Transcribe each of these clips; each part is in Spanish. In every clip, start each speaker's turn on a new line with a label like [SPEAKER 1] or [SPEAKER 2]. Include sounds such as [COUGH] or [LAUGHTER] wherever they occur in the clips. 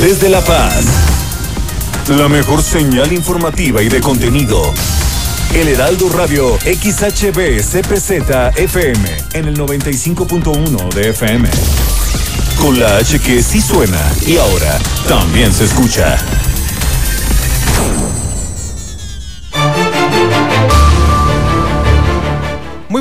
[SPEAKER 1] Desde La Paz, la mejor señal informativa y de contenido. El Heraldo Radio XHB CPZ FM en el 95.1 de FM. Con la H que sí suena y ahora también se escucha.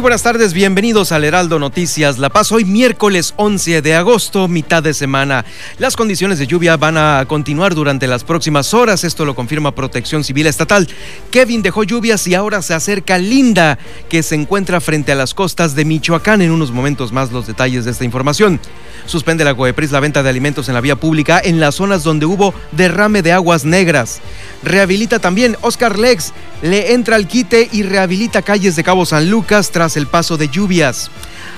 [SPEAKER 2] Buenas tardes, bienvenidos al Heraldo Noticias La Paz. Hoy miércoles 11 de agosto, mitad de semana. Las condiciones de lluvia van a continuar durante las próximas horas, esto lo confirma Protección Civil Estatal. Kevin dejó lluvias y ahora se acerca Linda, que se encuentra frente a las costas de Michoacán. En unos momentos más los detalles de esta información. Suspende la COEPRIS la venta de alimentos en la vía pública en las zonas donde hubo derrame de aguas negras. Rehabilita también Oscar Lex, le entra al quite y rehabilita calles de Cabo San Lucas tras el paso de lluvias.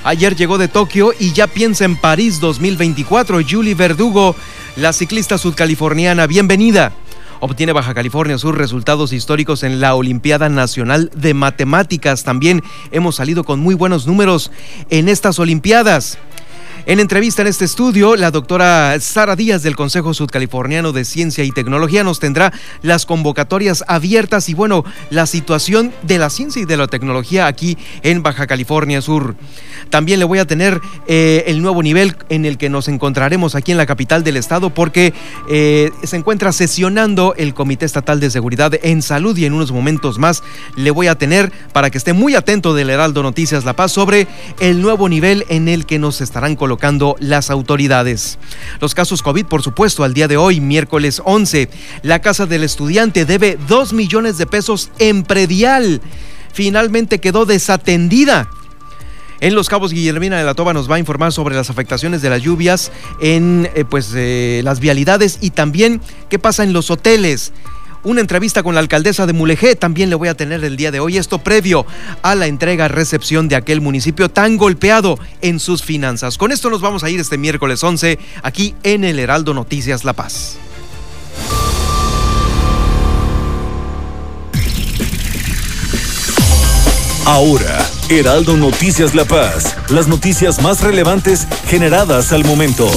[SPEAKER 2] Ayer llegó de Tokio y ya piensa en París 2024. Julie Verdugo, la ciclista sudcaliforniana, bienvenida. Obtiene Baja California Sur resultados históricos en la Olimpiada Nacional de Matemáticas. También hemos salido con muy buenos números en estas Olimpiadas. En entrevista en este estudio, la doctora Sara Díaz del Consejo Sudcaliforniano de Ciencia y Tecnología nos tendrá las convocatorias abiertas y bueno, la situación de la ciencia y de la tecnología aquí en Baja California Sur. También le voy a tener eh, el nuevo nivel en el que nos encontraremos aquí en la capital del estado porque eh, se encuentra sesionando el Comité Estatal de Seguridad en Salud y en unos momentos más le voy a tener para que esté muy atento del Heraldo Noticias La Paz sobre el nuevo nivel en el que nos estarán colocando las autoridades. Los casos COVID, por supuesto, al día de hoy, miércoles 11, la Casa del Estudiante debe 2 millones de pesos en predial. Finalmente quedó desatendida. En Los Cabos, Guillermina de la Toba nos va a informar sobre las afectaciones de las lluvias en eh, pues, eh, las vialidades y también qué pasa en los hoteles una entrevista con la alcaldesa de Mulegé también le voy a tener el día de hoy. Esto previo a la entrega-recepción de aquel municipio tan golpeado en sus finanzas. Con esto nos vamos a ir este miércoles 11 aquí en el Heraldo Noticias La Paz.
[SPEAKER 1] Ahora, Heraldo Noticias La Paz, las noticias más relevantes generadas al momento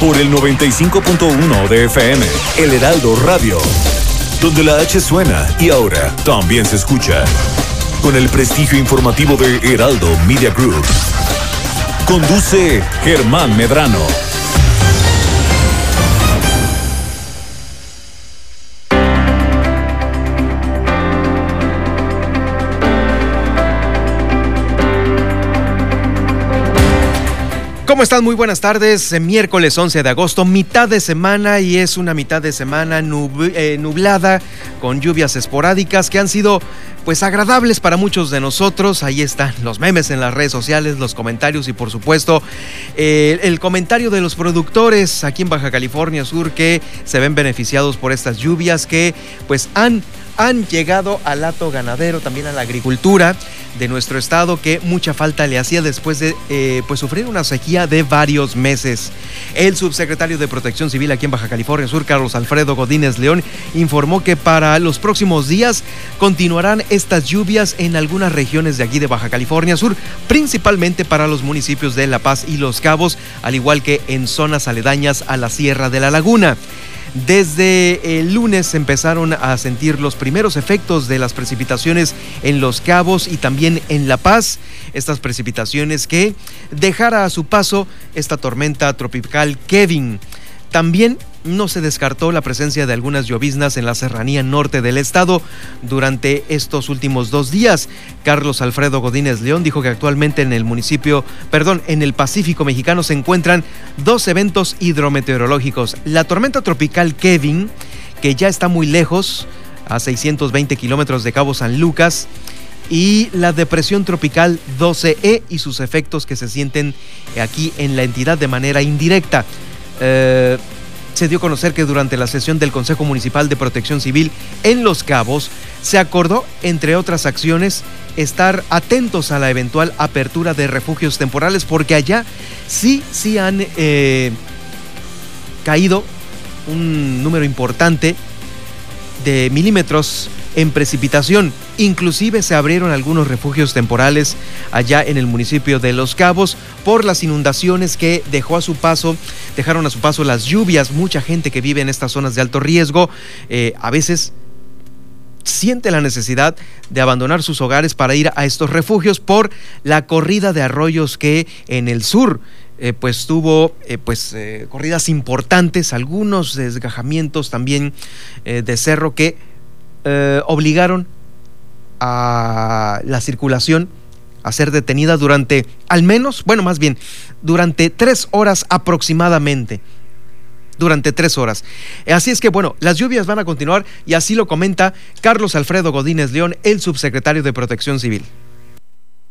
[SPEAKER 1] por el 95.1 de FM, El Heraldo Radio, donde la H suena y ahora también se escucha. Con el prestigio informativo de Heraldo Media Group. Conduce Germán Medrano.
[SPEAKER 2] ¿Cómo están? Muy buenas tardes. Eh, miércoles 11 de agosto, mitad de semana y es una mitad de semana eh, nublada con lluvias esporádicas que han sido pues agradables para muchos de nosotros. Ahí están los memes en las redes sociales, los comentarios y por supuesto eh, el comentario de los productores aquí en Baja California Sur que se ven beneficiados por estas lluvias que pues han han llegado al lato ganadero, también a la agricultura de nuestro estado que mucha falta le hacía después de eh, pues sufrir una sequía de varios meses. El subsecretario de Protección Civil aquí en Baja California Sur, Carlos Alfredo Godínez León, informó que para los próximos días continuarán estas lluvias en algunas regiones de aquí de Baja California Sur, principalmente para los municipios de La Paz y Los Cabos, al igual que en zonas aledañas a la Sierra de la Laguna. Desde el lunes empezaron a sentir los primeros efectos de las precipitaciones en Los Cabos y también en La Paz. Estas precipitaciones que dejara a su paso esta tormenta tropical Kevin. También no se descartó la presencia de algunas lloviznas en la serranía norte del estado durante estos últimos dos días. Carlos Alfredo Godínez León dijo que actualmente en el municipio, perdón, en el Pacífico mexicano se encuentran dos eventos hidrometeorológicos. La tormenta tropical Kevin, que ya está muy lejos, a 620 kilómetros de Cabo San Lucas, y la depresión tropical 12E y sus efectos que se sienten aquí en la entidad de manera indirecta. Eh, se dio a conocer que durante la sesión del Consejo Municipal de Protección Civil en Los Cabos se acordó, entre otras acciones, estar atentos a la eventual apertura de refugios temporales porque allá sí, sí han eh, caído un número importante de milímetros en precipitación. Inclusive se abrieron algunos refugios temporales allá en el municipio de Los Cabos por las inundaciones que dejó a su paso, dejaron a su paso las lluvias. Mucha gente que vive en estas zonas de alto riesgo, eh, a veces siente la necesidad de abandonar sus hogares para ir a estos refugios por la corrida de arroyos que en el sur eh, pues tuvo eh, pues corridas importantes, algunos desgajamientos también de cerro que obligaron a la circulación a ser detenida durante al menos, bueno, más bien, durante tres horas aproximadamente durante tres horas. Así es que, bueno, las lluvias van a continuar y así lo comenta Carlos Alfredo Godínez León, el subsecretario de Protección Civil.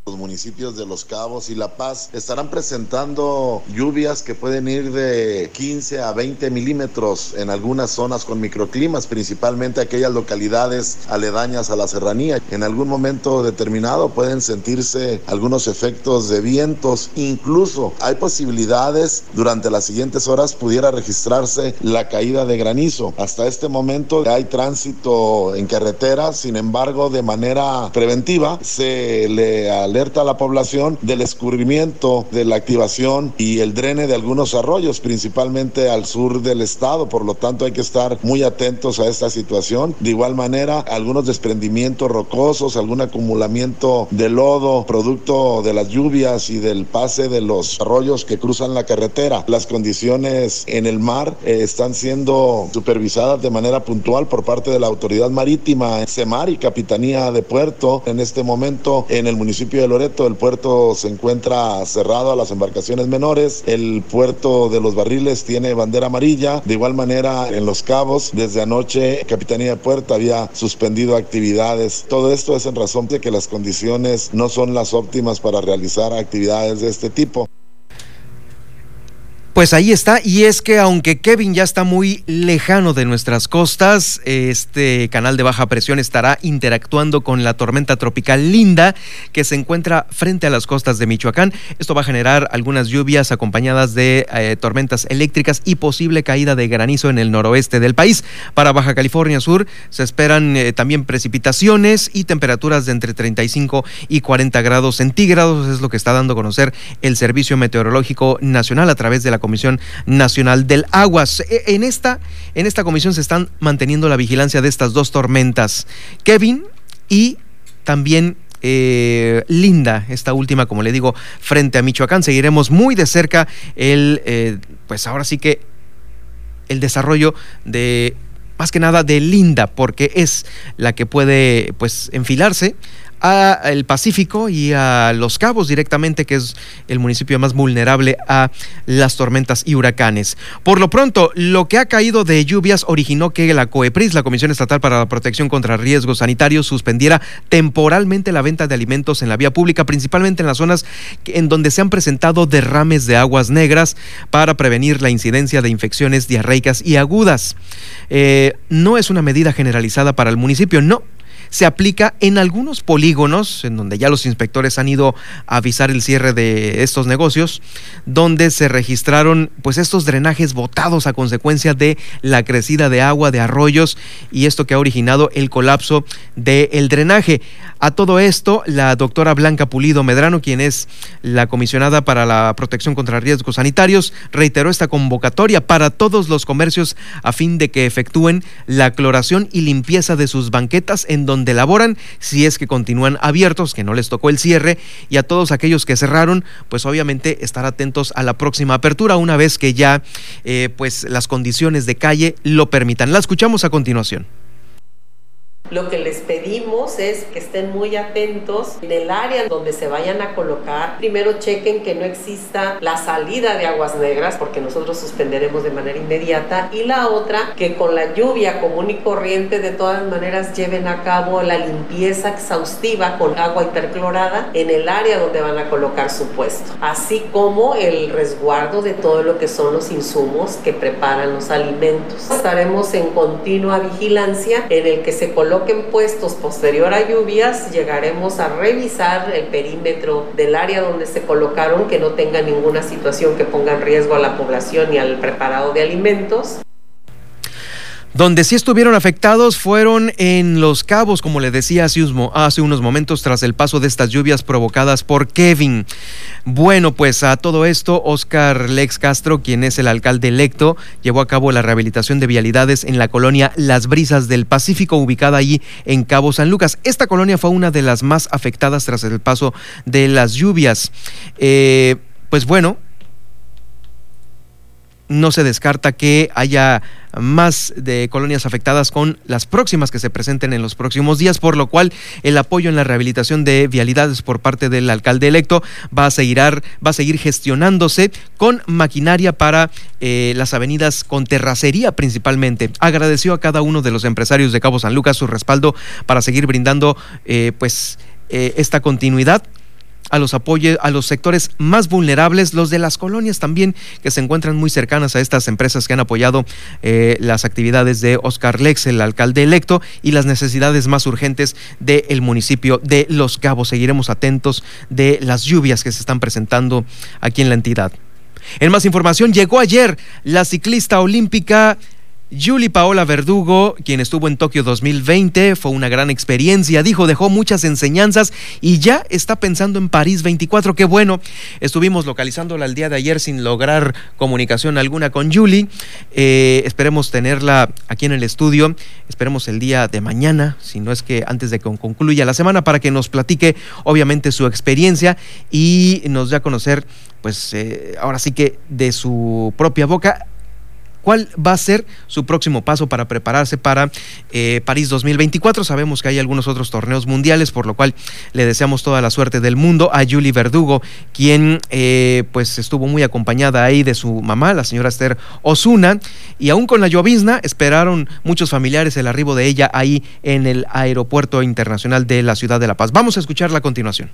[SPEAKER 3] Los municipios de Los Cabos y La Paz estarán presentando lluvias que pueden ir de 15 a 20 milímetros en algunas zonas con microclimas, principalmente aquellas localidades aledañas a la serranía. En algún momento determinado pueden sentirse algunos efectos de vientos, incluso hay posibilidades durante las siguientes horas pudiera registrarse la caída de granizo. Hasta este momento hay tránsito en carretera, sin embargo, de manera preventiva se le alerta a la población del escurrimiento, de la activación y el drene de algunos arroyos, principalmente al sur del estado. Por lo tanto, hay que estar muy atentos a esta situación. De igual manera, algunos desprendimientos rocosos, algún acumulamiento de lodo, producto de las lluvias y del pase de los arroyos que cruzan la carretera. Las condiciones en el mar eh, están siendo supervisadas de manera puntual por parte de la autoridad marítima, CEMAR y Capitanía de Puerto. En este momento, en el municipio de Loreto, el puerto se encuentra cerrado a las embarcaciones menores, el puerto de los barriles tiene bandera amarilla, de igual manera en Los Cabos, desde anoche Capitanía de Puerto había suspendido actividades. Todo esto es en razón de que las condiciones no son las óptimas para realizar actividades de este tipo.
[SPEAKER 2] Pues ahí está, y es que aunque Kevin ya está muy lejano de nuestras costas, este canal de baja presión estará interactuando con la tormenta tropical Linda que se encuentra frente a las costas de Michoacán. Esto va a generar algunas lluvias acompañadas de eh, tormentas eléctricas y posible caída de granizo en el noroeste del país. Para Baja California Sur se esperan eh, también precipitaciones y temperaturas de entre 35 y 40 grados centígrados, es lo que está dando a conocer el Servicio Meteorológico Nacional a través de la Comisión Nacional del Agua. E, en esta, en esta comisión se están manteniendo la vigilancia de estas dos tormentas, Kevin y también eh, Linda, esta última, como le digo, frente a Michoacán. Seguiremos muy de cerca el, eh, pues ahora sí que el desarrollo de más que nada de Linda, porque es la que puede pues enfilarse a el Pacífico y a Los Cabos directamente, que es el municipio más vulnerable a las tormentas y huracanes. Por lo pronto, lo que ha caído de lluvias originó que la COEPRIS, la Comisión Estatal para la Protección contra Riesgos Sanitarios, suspendiera temporalmente la venta de alimentos en la vía pública, principalmente en las zonas en donde se han presentado derrames de aguas negras para prevenir la incidencia de infecciones diarreicas y agudas. Eh, no es una medida generalizada para el municipio, no se aplica en algunos polígonos, en donde ya los inspectores han ido a avisar el cierre de estos negocios, donde se registraron pues estos drenajes botados a consecuencia de la crecida de agua de arroyos y esto que ha originado el colapso del drenaje. A todo esto, la doctora Blanca Pulido Medrano, quien es la comisionada para la protección contra riesgos sanitarios, reiteró esta convocatoria para todos los comercios a fin de que efectúen la cloración y limpieza de sus banquetas en donde laboran, si es que continúan abiertos, que no les tocó el cierre, y a todos aquellos que cerraron, pues obviamente estar atentos a la próxima apertura una vez que ya eh, pues las condiciones de calle lo permitan. La escuchamos a continuación.
[SPEAKER 4] Lo que les pedimos es que estén muy atentos en el área donde se vayan a colocar. Primero chequen que no exista la salida de aguas negras porque nosotros suspenderemos de manera inmediata. Y la otra, que con la lluvia común y corriente de todas maneras lleven a cabo la limpieza exhaustiva con agua hiperclorada en el área donde van a colocar su puesto. Así como el resguardo de todo lo que son los insumos que preparan los alimentos. Estaremos en continua vigilancia en el que se coloca coloquen puestos posterior a lluvias, llegaremos a revisar el perímetro del área donde se colocaron, que no tenga ninguna situación que ponga en riesgo a la población y al preparado de alimentos.
[SPEAKER 2] Donde sí estuvieron afectados fueron en Los Cabos, como le decía hace, unos momentos, tras el paso de estas lluvias provocadas por Kevin. Bueno, pues a todo esto, Oscar Lex Castro, quien es el alcalde electo, llevó a cabo la rehabilitación de vialidades en la colonia Las Brisas del Pacífico, ubicada allí en Cabo San Lucas. Esta colonia fue una de las más afectadas tras el paso de las lluvias. Eh, pues bueno, no se descarta que haya más de colonias afectadas con las próximas que se presenten en los próximos días, por lo cual el apoyo en la rehabilitación de vialidades por parte del alcalde electo va a seguir, va a seguir gestionándose con maquinaria para eh, las avenidas con terracería principalmente. Agradeció a cada uno de los empresarios de Cabo San Lucas su respaldo para seguir brindando eh, pues eh, esta continuidad a los apoyos, a los sectores más vulnerables, los de las colonias también, que se encuentran muy cercanas a estas empresas que han apoyado eh, las actividades de Oscar Lex, el alcalde electo, y las necesidades más urgentes del municipio de Los Cabos. Seguiremos atentos de las lluvias que se están presentando aquí en la entidad. En más información, llegó ayer la ciclista olímpica Julie Paola Verdugo, quien estuvo en Tokio 2020, fue una gran experiencia, dijo, dejó muchas enseñanzas y ya está pensando en París 24. Qué bueno, estuvimos localizándola el día de ayer sin lograr comunicación alguna con Julie. Eh, esperemos tenerla aquí en el estudio, esperemos el día de mañana, si no es que antes de que concluya la semana, para que nos platique obviamente su experiencia y nos dé a conocer, pues eh, ahora sí que de su propia boca ¿Cuál va a ser su próximo paso para prepararse para eh, París 2024? Sabemos que hay algunos otros torneos mundiales, por lo cual le deseamos toda la suerte del mundo a Julie Verdugo, quien eh, pues estuvo muy acompañada ahí de su mamá, la señora Esther Osuna, y aún con la llovizna esperaron muchos familiares el arribo de ella ahí en el aeropuerto internacional de la ciudad de La Paz. Vamos a escucharla a continuación.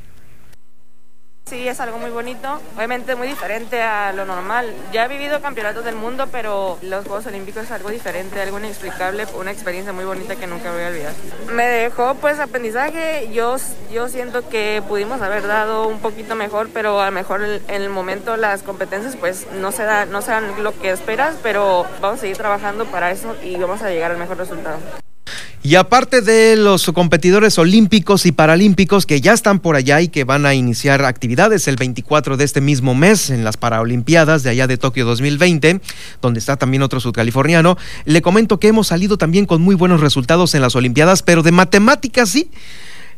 [SPEAKER 5] Sí, es algo muy bonito, obviamente muy diferente a lo normal. Ya he vivido campeonatos del mundo, pero los Juegos Olímpicos es algo diferente, algo inexplicable, una experiencia muy bonita que nunca voy a olvidar. Me dejó pues aprendizaje, yo, yo siento que pudimos haber dado un poquito mejor, pero a lo mejor en el momento las competencias pues no se, da, no se dan lo que esperas, pero vamos a seguir trabajando para eso y vamos a llegar al mejor resultado.
[SPEAKER 2] Y aparte de los competidores olímpicos y paralímpicos que ya están por allá y que van a iniciar actividades el 24 de este mismo mes en las Paralimpiadas de allá de Tokio 2020, donde está también otro sudcaliforniano, le comento que hemos salido también con muy buenos resultados en las Olimpiadas, pero de matemáticas sí.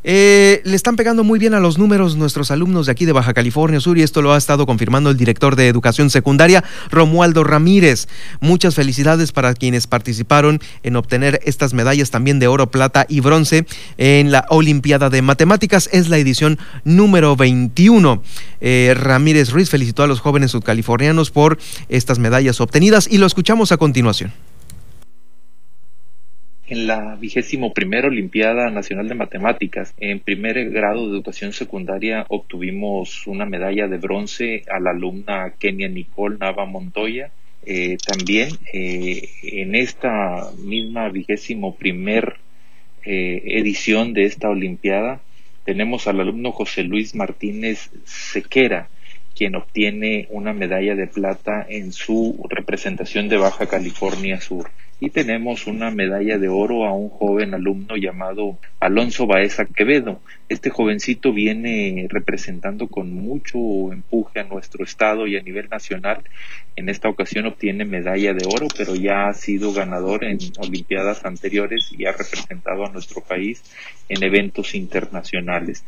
[SPEAKER 2] Eh, le están pegando muy bien a los números nuestros alumnos de aquí de Baja California Sur y esto lo ha estado confirmando el director de Educación Secundaria, Romualdo Ramírez. Muchas felicidades para quienes participaron en obtener estas medallas también de oro, plata y bronce en la Olimpiada de Matemáticas. Es la edición número 21. Eh, Ramírez Ruiz felicitó a los jóvenes sudcalifornianos por estas medallas obtenidas y lo escuchamos a continuación.
[SPEAKER 6] En la vigésimo primera Olimpiada Nacional de Matemáticas, en primer grado de educación secundaria, obtuvimos una medalla de bronce a la alumna Kenia Nicole Nava Montoya. Eh, también eh, en esta misma vigésimo primer eh, edición de esta Olimpiada tenemos al alumno José Luis Martínez Sequera, quien obtiene una medalla de plata en su representación de Baja California Sur y tenemos una medalla de oro a un joven alumno llamado Alonso Baeza Quevedo. Este jovencito viene representando con mucho empuje a nuestro estado y a nivel nacional. En esta ocasión obtiene medalla de oro, pero ya ha sido ganador en Olimpiadas anteriores y ha representado a nuestro país en eventos internacionales.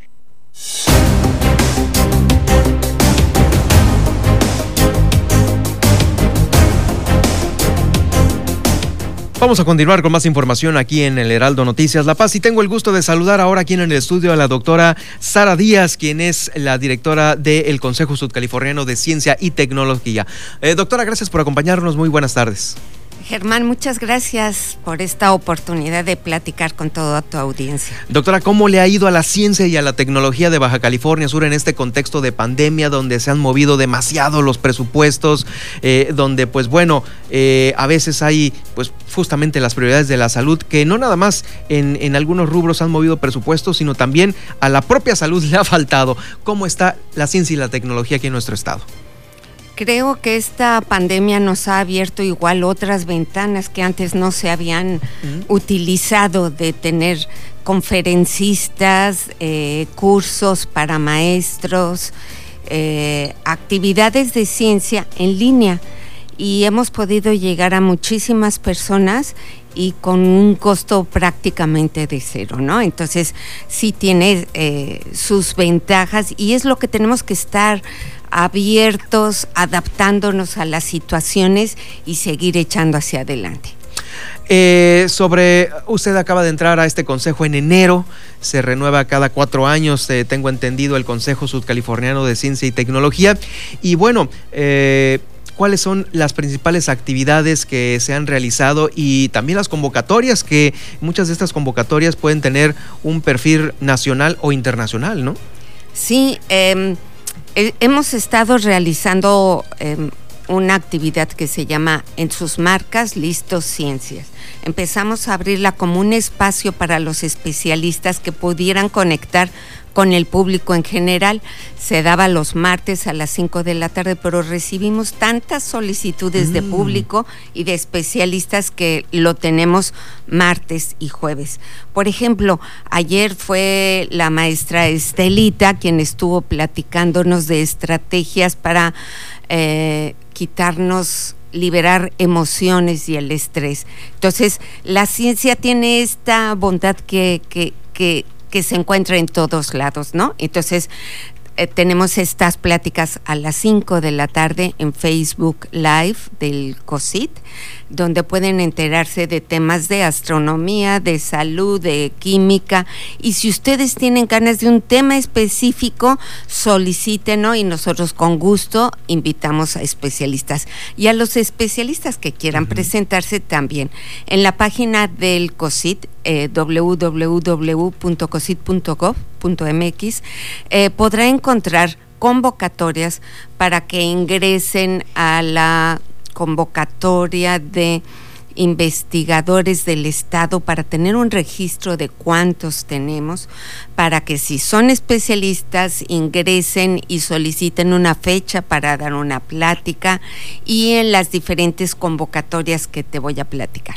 [SPEAKER 2] Vamos a continuar con más información aquí en el Heraldo Noticias La Paz y tengo el gusto de saludar ahora aquí en el estudio a la doctora Sara Díaz, quien es la directora del Consejo Sudcaliforniano de Ciencia y Tecnología. Eh, doctora, gracias por acompañarnos. Muy buenas tardes.
[SPEAKER 7] Germán, muchas gracias por esta oportunidad de platicar con toda tu audiencia.
[SPEAKER 2] Doctora, ¿cómo le ha ido a la ciencia y a la tecnología de Baja California Sur en este contexto de pandemia donde se han movido demasiado los presupuestos, eh, donde pues bueno, eh, a veces hay pues justamente las prioridades de la salud que no nada más en, en algunos rubros han movido presupuestos, sino también a la propia salud [LAUGHS] le ha faltado. ¿Cómo está la ciencia y la tecnología aquí en nuestro estado?
[SPEAKER 7] Creo que esta pandemia nos ha abierto igual otras ventanas que antes no se habían utilizado de tener conferencistas, eh, cursos para maestros, eh, actividades de ciencia en línea y hemos podido llegar a muchísimas personas y con un costo prácticamente de cero, ¿no? Entonces sí tiene eh, sus ventajas y es lo que tenemos que estar abiertos, adaptándonos a las situaciones y seguir echando hacia adelante.
[SPEAKER 2] Eh, sobre, usted acaba de entrar a este consejo en enero, se renueva cada cuatro años, eh, tengo entendido, el Consejo Sudcaliforniano de Ciencia y Tecnología. Y bueno, eh, cuáles son las principales actividades que se han realizado y también las convocatorias, que muchas de estas convocatorias pueden tener un perfil nacional o internacional, ¿no?
[SPEAKER 7] Sí, eh, hemos estado realizando em, una actividad que se llama En sus marcas, listos ciencias. Empezamos a abrirla como un espacio para los especialistas que pudieran conectar con el público en general. Se daba los martes a las 5 de la tarde, pero recibimos tantas solicitudes de mm. público y de especialistas que lo tenemos martes y jueves. Por ejemplo, ayer fue la maestra Estelita quien estuvo platicándonos de estrategias para eh, quitarnos liberar emociones y el estrés. Entonces, la ciencia tiene esta bondad que, que, que, que se encuentra en todos lados, ¿no? Entonces, eh, tenemos estas pláticas a las 5 de la tarde en Facebook Live del COSIT, donde pueden enterarse de temas de astronomía, de salud, de química. Y si ustedes tienen ganas de un tema específico, solicítenlo y nosotros con gusto invitamos a especialistas. Y a los especialistas que quieran presentarse también. En la página del COSIT, eh, www.cosit.gov.mx, eh, podrá encontrar convocatorias para que ingresen a la convocatoria de investigadores del Estado para tener un registro de cuántos tenemos, para que si son especialistas ingresen y soliciten una fecha para dar una plática y en las diferentes convocatorias que te voy a platicar.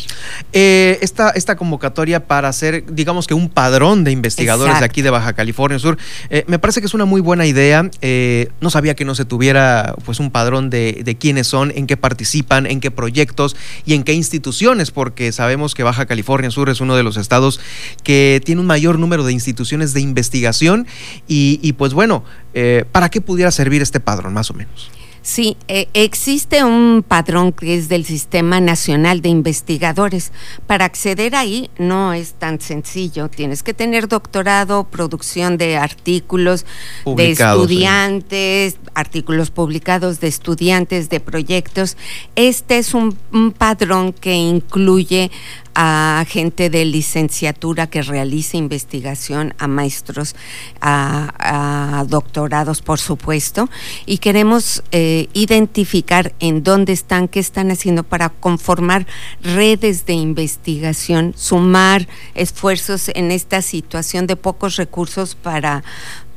[SPEAKER 2] Eh, esta, esta convocatoria para hacer, digamos que un padrón de investigadores de aquí de Baja California Sur, eh, me parece que es una muy buena idea. Eh, no sabía que no se tuviera pues un padrón de, de quiénes son, en qué participan, en qué proyectos y en qué instituciones porque sabemos que Baja California Sur es uno de los estados que tiene un mayor número de instituciones de investigación y, pues bueno, eh, ¿para qué pudiera servir este padrón más o menos?
[SPEAKER 7] Sí, eh, existe un padrón que es del Sistema Nacional de Investigadores. Para acceder ahí no es tan sencillo. Tienes que tener doctorado, producción de artículos de estudiantes, artículos publicados de estudiantes, de proyectos. Este es un padrón que incluye a gente de licenciatura que realice investigación, a maestros, a, doctorados, por supuesto, y queremos eh, identificar en dónde están, qué están haciendo para conformar redes de investigación, sumar esfuerzos en esta situación de pocos recursos para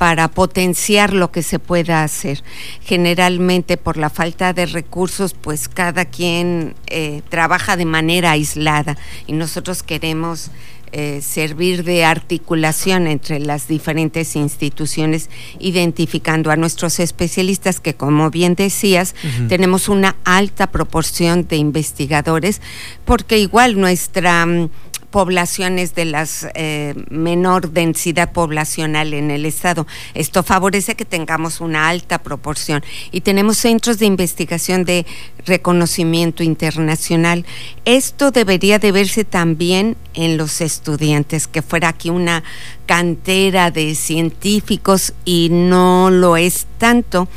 [SPEAKER 7] para potenciar lo que se pueda hacer. Generalmente por la falta de recursos, pues cada quien eh, trabaja de manera aislada y nosotros queremos eh, servir de articulación entre las diferentes instituciones, identificando a nuestros especialistas que, como bien decías, tenemos una alta proporción de investigadores, porque igual nuestra mm, poblaciones de las eh, menor densidad poblacional en el estado. Esto favorece que tengamos una alta proporción y tenemos centros de investigación de reconocimiento internacional. Esto debería de verse también en los estudiantes, que fuera aquí una cantera de científicos y no lo es tanto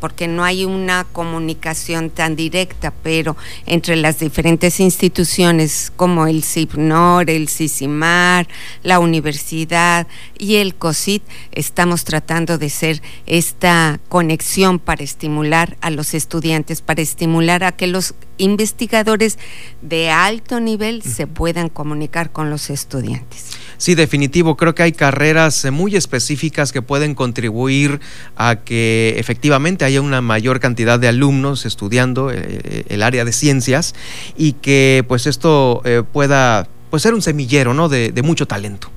[SPEAKER 7] porque no hay una comunicación tan directa, pero entre las diferentes instituciones como el CIPNOR, el CICIMAR, la universidad y el COSIT, estamos tratando de ser esta conexión para estimular a los estudiantes, para estimular a que los investigadores de alto nivel se puedan comunicar con los estudiantes.
[SPEAKER 2] Sí, definitivo. Creo que hay carreras muy específicas que pueden contribuir a que efectivamente haya una mayor cantidad de alumnos estudiando eh, el área de ciencias y que pues esto eh, pueda pues, ser un semillero ¿no? de mucho talento.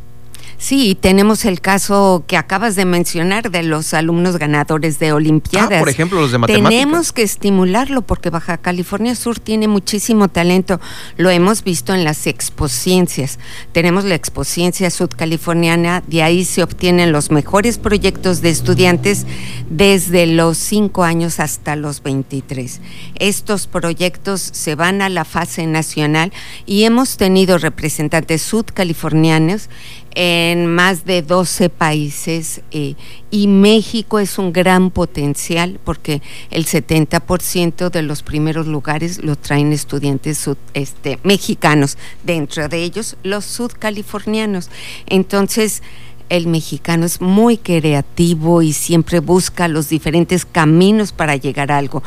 [SPEAKER 7] Sí, tenemos el caso que acabas de mencionar de los alumnos ganadores de Olimpiadas. Ah,
[SPEAKER 2] por ejemplo, los de matemáticas.
[SPEAKER 7] Tenemos que estimularlo porque Baja California Sur tiene muchísimo talento. Lo hemos visto en las expociencias. Tenemos la expociencia sudcaliforniana, de ahí se obtienen los mejores proyectos de estudiantes desde los 5 años hasta los 23. Estos proyectos se van a la fase nacional y hemos tenido representantes sudcalifornianos en más de 12 países eh, y México es un gran potencial porque el 70% de los primeros lugares lo traen estudiantes este, mexicanos, dentro de ellos los sudcalifornianos. Entonces, el mexicano es muy creativo y siempre busca los diferentes caminos para llegar a algo.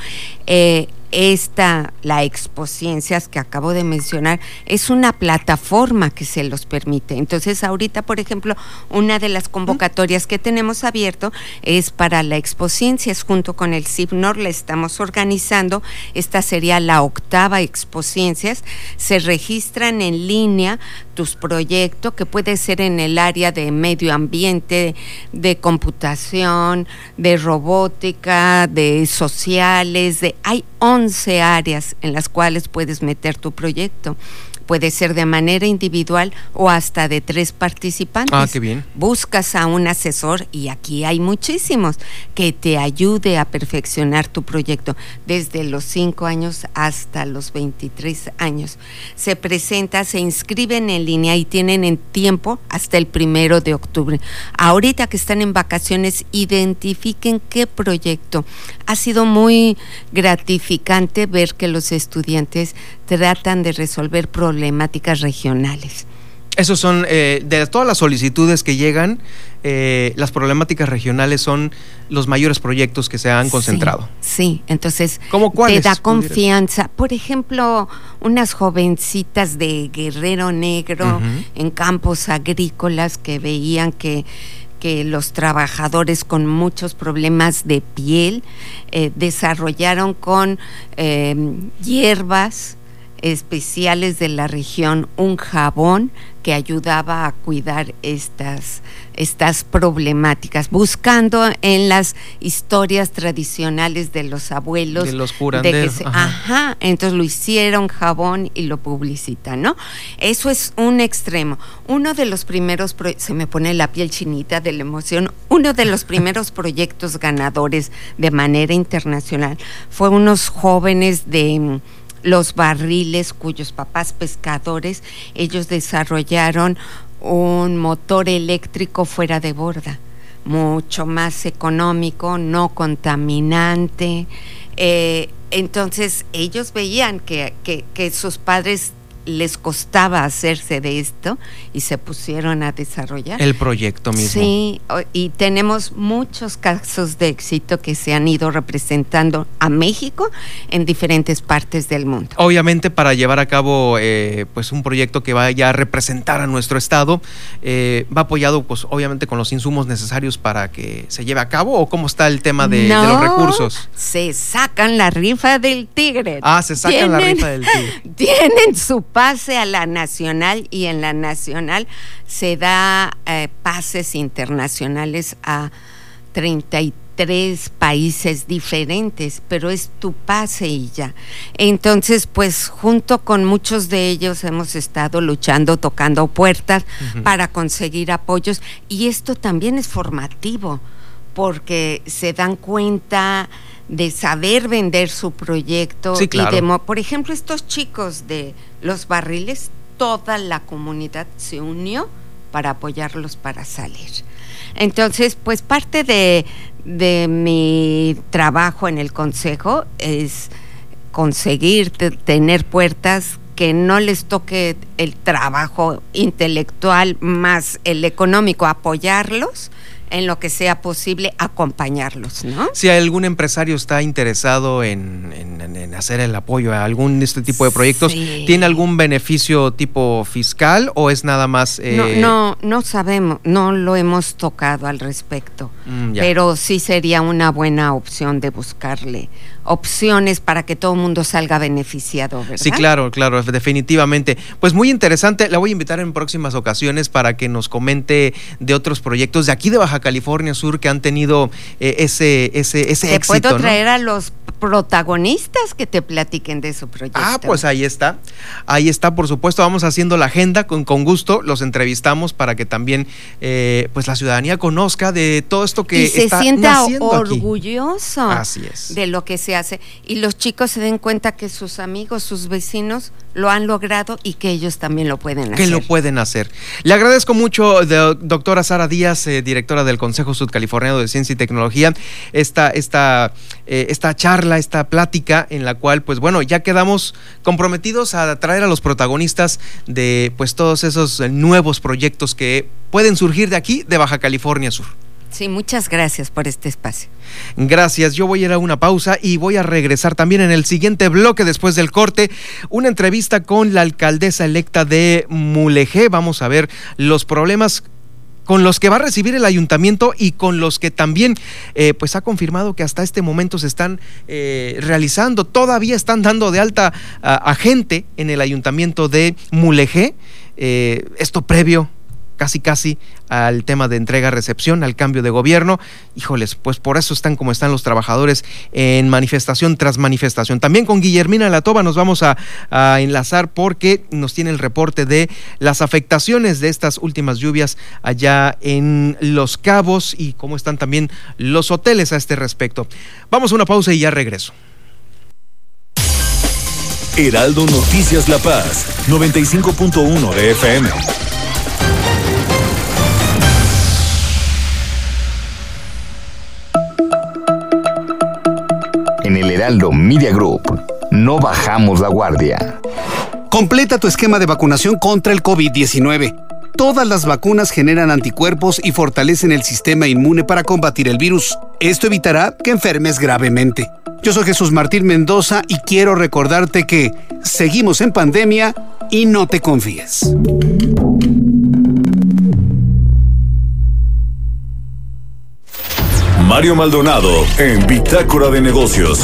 [SPEAKER 7] Eh, esta, la Expociencias que acabo de mencionar, es una plataforma que se los permite. Entonces, ahorita, por ejemplo, una de las convocatorias que tenemos abierto es para la Expociencias, junto con el CIPNOR, la estamos organizando. Esta sería la octava Expociencias. Se registran en línea tus proyectos, que puede ser en el área de medio ambiente, de computación, de robótica, de sociales, de hay 11 áreas en las cuales puedes meter tu proyecto. Puede ser de manera individual o hasta de tres participantes.
[SPEAKER 2] Ah, qué bien.
[SPEAKER 7] Buscas a un asesor y aquí hay muchísimos que te ayude a perfeccionar tu proyecto desde los 5 años hasta los 23 años. Se presenta, se inscriben en línea y tienen en tiempo hasta el primero de octubre. Ahorita que están en vacaciones, identifiquen qué proyecto. Ha sido muy gratificante ver que los estudiantes tratan de resolver problemáticas regionales.
[SPEAKER 2] Esos son, eh, de todas las solicitudes que llegan, eh, las problemáticas regionales son los mayores proyectos que se han concentrado.
[SPEAKER 7] Sí, entonces
[SPEAKER 2] ¿Cómo
[SPEAKER 7] te da confianza. Por ejemplo, unas jovencitas de Guerrero Negro en campos agrícolas que veían que que los trabajadores con muchos problemas de piel eh, desarrollaron con hierbas, especiales de la región un jabón que ayudaba a cuidar estas, estas problemáticas, buscando en las historias tradicionales de los abuelos.
[SPEAKER 2] De los curanderos.
[SPEAKER 7] ajá. entonces lo hicieron jabón y lo publicitan, ¿no? Eso es un extremo. Uno de los primeros, se me pone la piel chinita de la emoción, uno de los [LAUGHS] primeros proyectos ganadores de manera internacional fue unos jóvenes de los barriles cuyos papás pescadores, ellos desarrollaron un motor eléctrico fuera de borda, mucho más económico, no contaminante. Eh, entonces ellos veían que, que, que sus padres les costaba hacerse de esto y se pusieron a desarrollar.
[SPEAKER 2] El proyecto mismo.
[SPEAKER 7] Sí, y tenemos muchos casos de éxito que se han ido representando a México en diferentes partes del mundo.
[SPEAKER 2] Obviamente para llevar a cabo eh, pues un proyecto que vaya a representar a nuestro estado, eh, va apoyado pues obviamente con los insumos necesarios para que se lleve a cabo o cómo está el tema de, los recursos.
[SPEAKER 7] Se sacan la rifa del tigre.
[SPEAKER 2] Ah, se sacan la rifa del tigre. [LAUGHS]
[SPEAKER 7] Tienen su pase a la nacional y en la nacional se da eh, pases internacionales a 33 países diferentes, pero es tu pase y ya. Entonces, pues junto con muchos de ellos hemos estado luchando, tocando puertas para conseguir apoyos y esto también es formativo porque se dan cuenta de saber vender su proyecto y de, por ejemplo, estos chicos de los barriles, toda la comunidad se unió para apoyarlos para salir. Entonces, pues parte de, de mi trabajo en el consejo es conseguir tener puertas que no les toque el trabajo intelectual más el económico, apoyarlos en lo que sea posible acompañarlos, ¿no?
[SPEAKER 2] Si algún empresario está interesado en, hacer el apoyo a algún de este tipo de proyectos, ¿tiene algún beneficio tipo fiscal o es nada más?
[SPEAKER 7] Eh, no, no, sabemos, no lo hemos tocado al respecto, mm, pero sí sería una buena opción de buscarle opciones para que todo el mundo salga beneficiado, ¿verdad?
[SPEAKER 2] Sí, claro, claro, definitivamente. Pues muy interesante, la voy a invitar en próximas ocasiones para que nos comente de otros proyectos de aquí de Baja California Sur que han tenido eh, ese, ese, ese
[SPEAKER 7] Te puedo traer a los protagonistas que te platiquen de su proyecto.
[SPEAKER 2] Ah, pues ahí está. Ahí está, por supuesto. Vamos haciendo la agenda con, con gusto. Los entrevistamos para que también eh, pues la ciudadanía conozca de todo esto que
[SPEAKER 7] y
[SPEAKER 2] se
[SPEAKER 7] sienta orgulloso
[SPEAKER 2] Así es.
[SPEAKER 7] de lo que se hace. Y los chicos se den cuenta que sus amigos, sus vecinos lo han logrado y que ellos también lo pueden hacer.
[SPEAKER 2] Que lo pueden hacer. Le agradezco mucho, doctora Sara Díaz, eh, directora del Consejo Sudcaliforniano de Ciencia y Tecnología, esta, esta, eh, esta charla, esta plática en la cual, pues bueno, ya quedamos comprometidos a traer a los protagonistas de pues todos esos nuevos proyectos que pueden surgir de aquí, de Baja California Sur.
[SPEAKER 7] Sí, muchas gracias por este espacio.
[SPEAKER 2] Gracias, yo voy a ir a una pausa y voy a regresar también en el siguiente bloque después del corte, una entrevista con la alcaldesa electa de Mulegé. Vamos a ver los problemas con los que va a recibir el ayuntamiento y con los que también eh, pues ha confirmado que hasta este momento se están eh, realizando. Todavía están dando de alta a, gente en el ayuntamiento de Mulegé. Eh, esto previo casi casi al tema de entrega-recepción, al cambio de gobierno. Híjoles, pues por eso están como están los trabajadores en manifestación tras manifestación. También con Guillermina Latoba nos vamos a, enlazar porque nos tiene el reporte de las afectaciones de estas últimas lluvias allá en Los Cabos y cómo están también los hoteles a este respecto. Vamos a una pausa y ya regreso.
[SPEAKER 1] Heraldo Noticias La Paz, 95.1 de FM.
[SPEAKER 8] En el Heraldo Media Group, no bajamos la guardia.
[SPEAKER 9] Completa tu esquema de vacunación contra el COVID-19. Todas las vacunas generan anticuerpos y fortalecen el sistema inmune para combatir el virus. Esto evitará que enfermes gravemente. Yo soy Jesús Martín Mendoza y quiero recordarte que seguimos en pandemia y no te confíes.
[SPEAKER 1] Mario Maldonado en Bitácora de Negocios.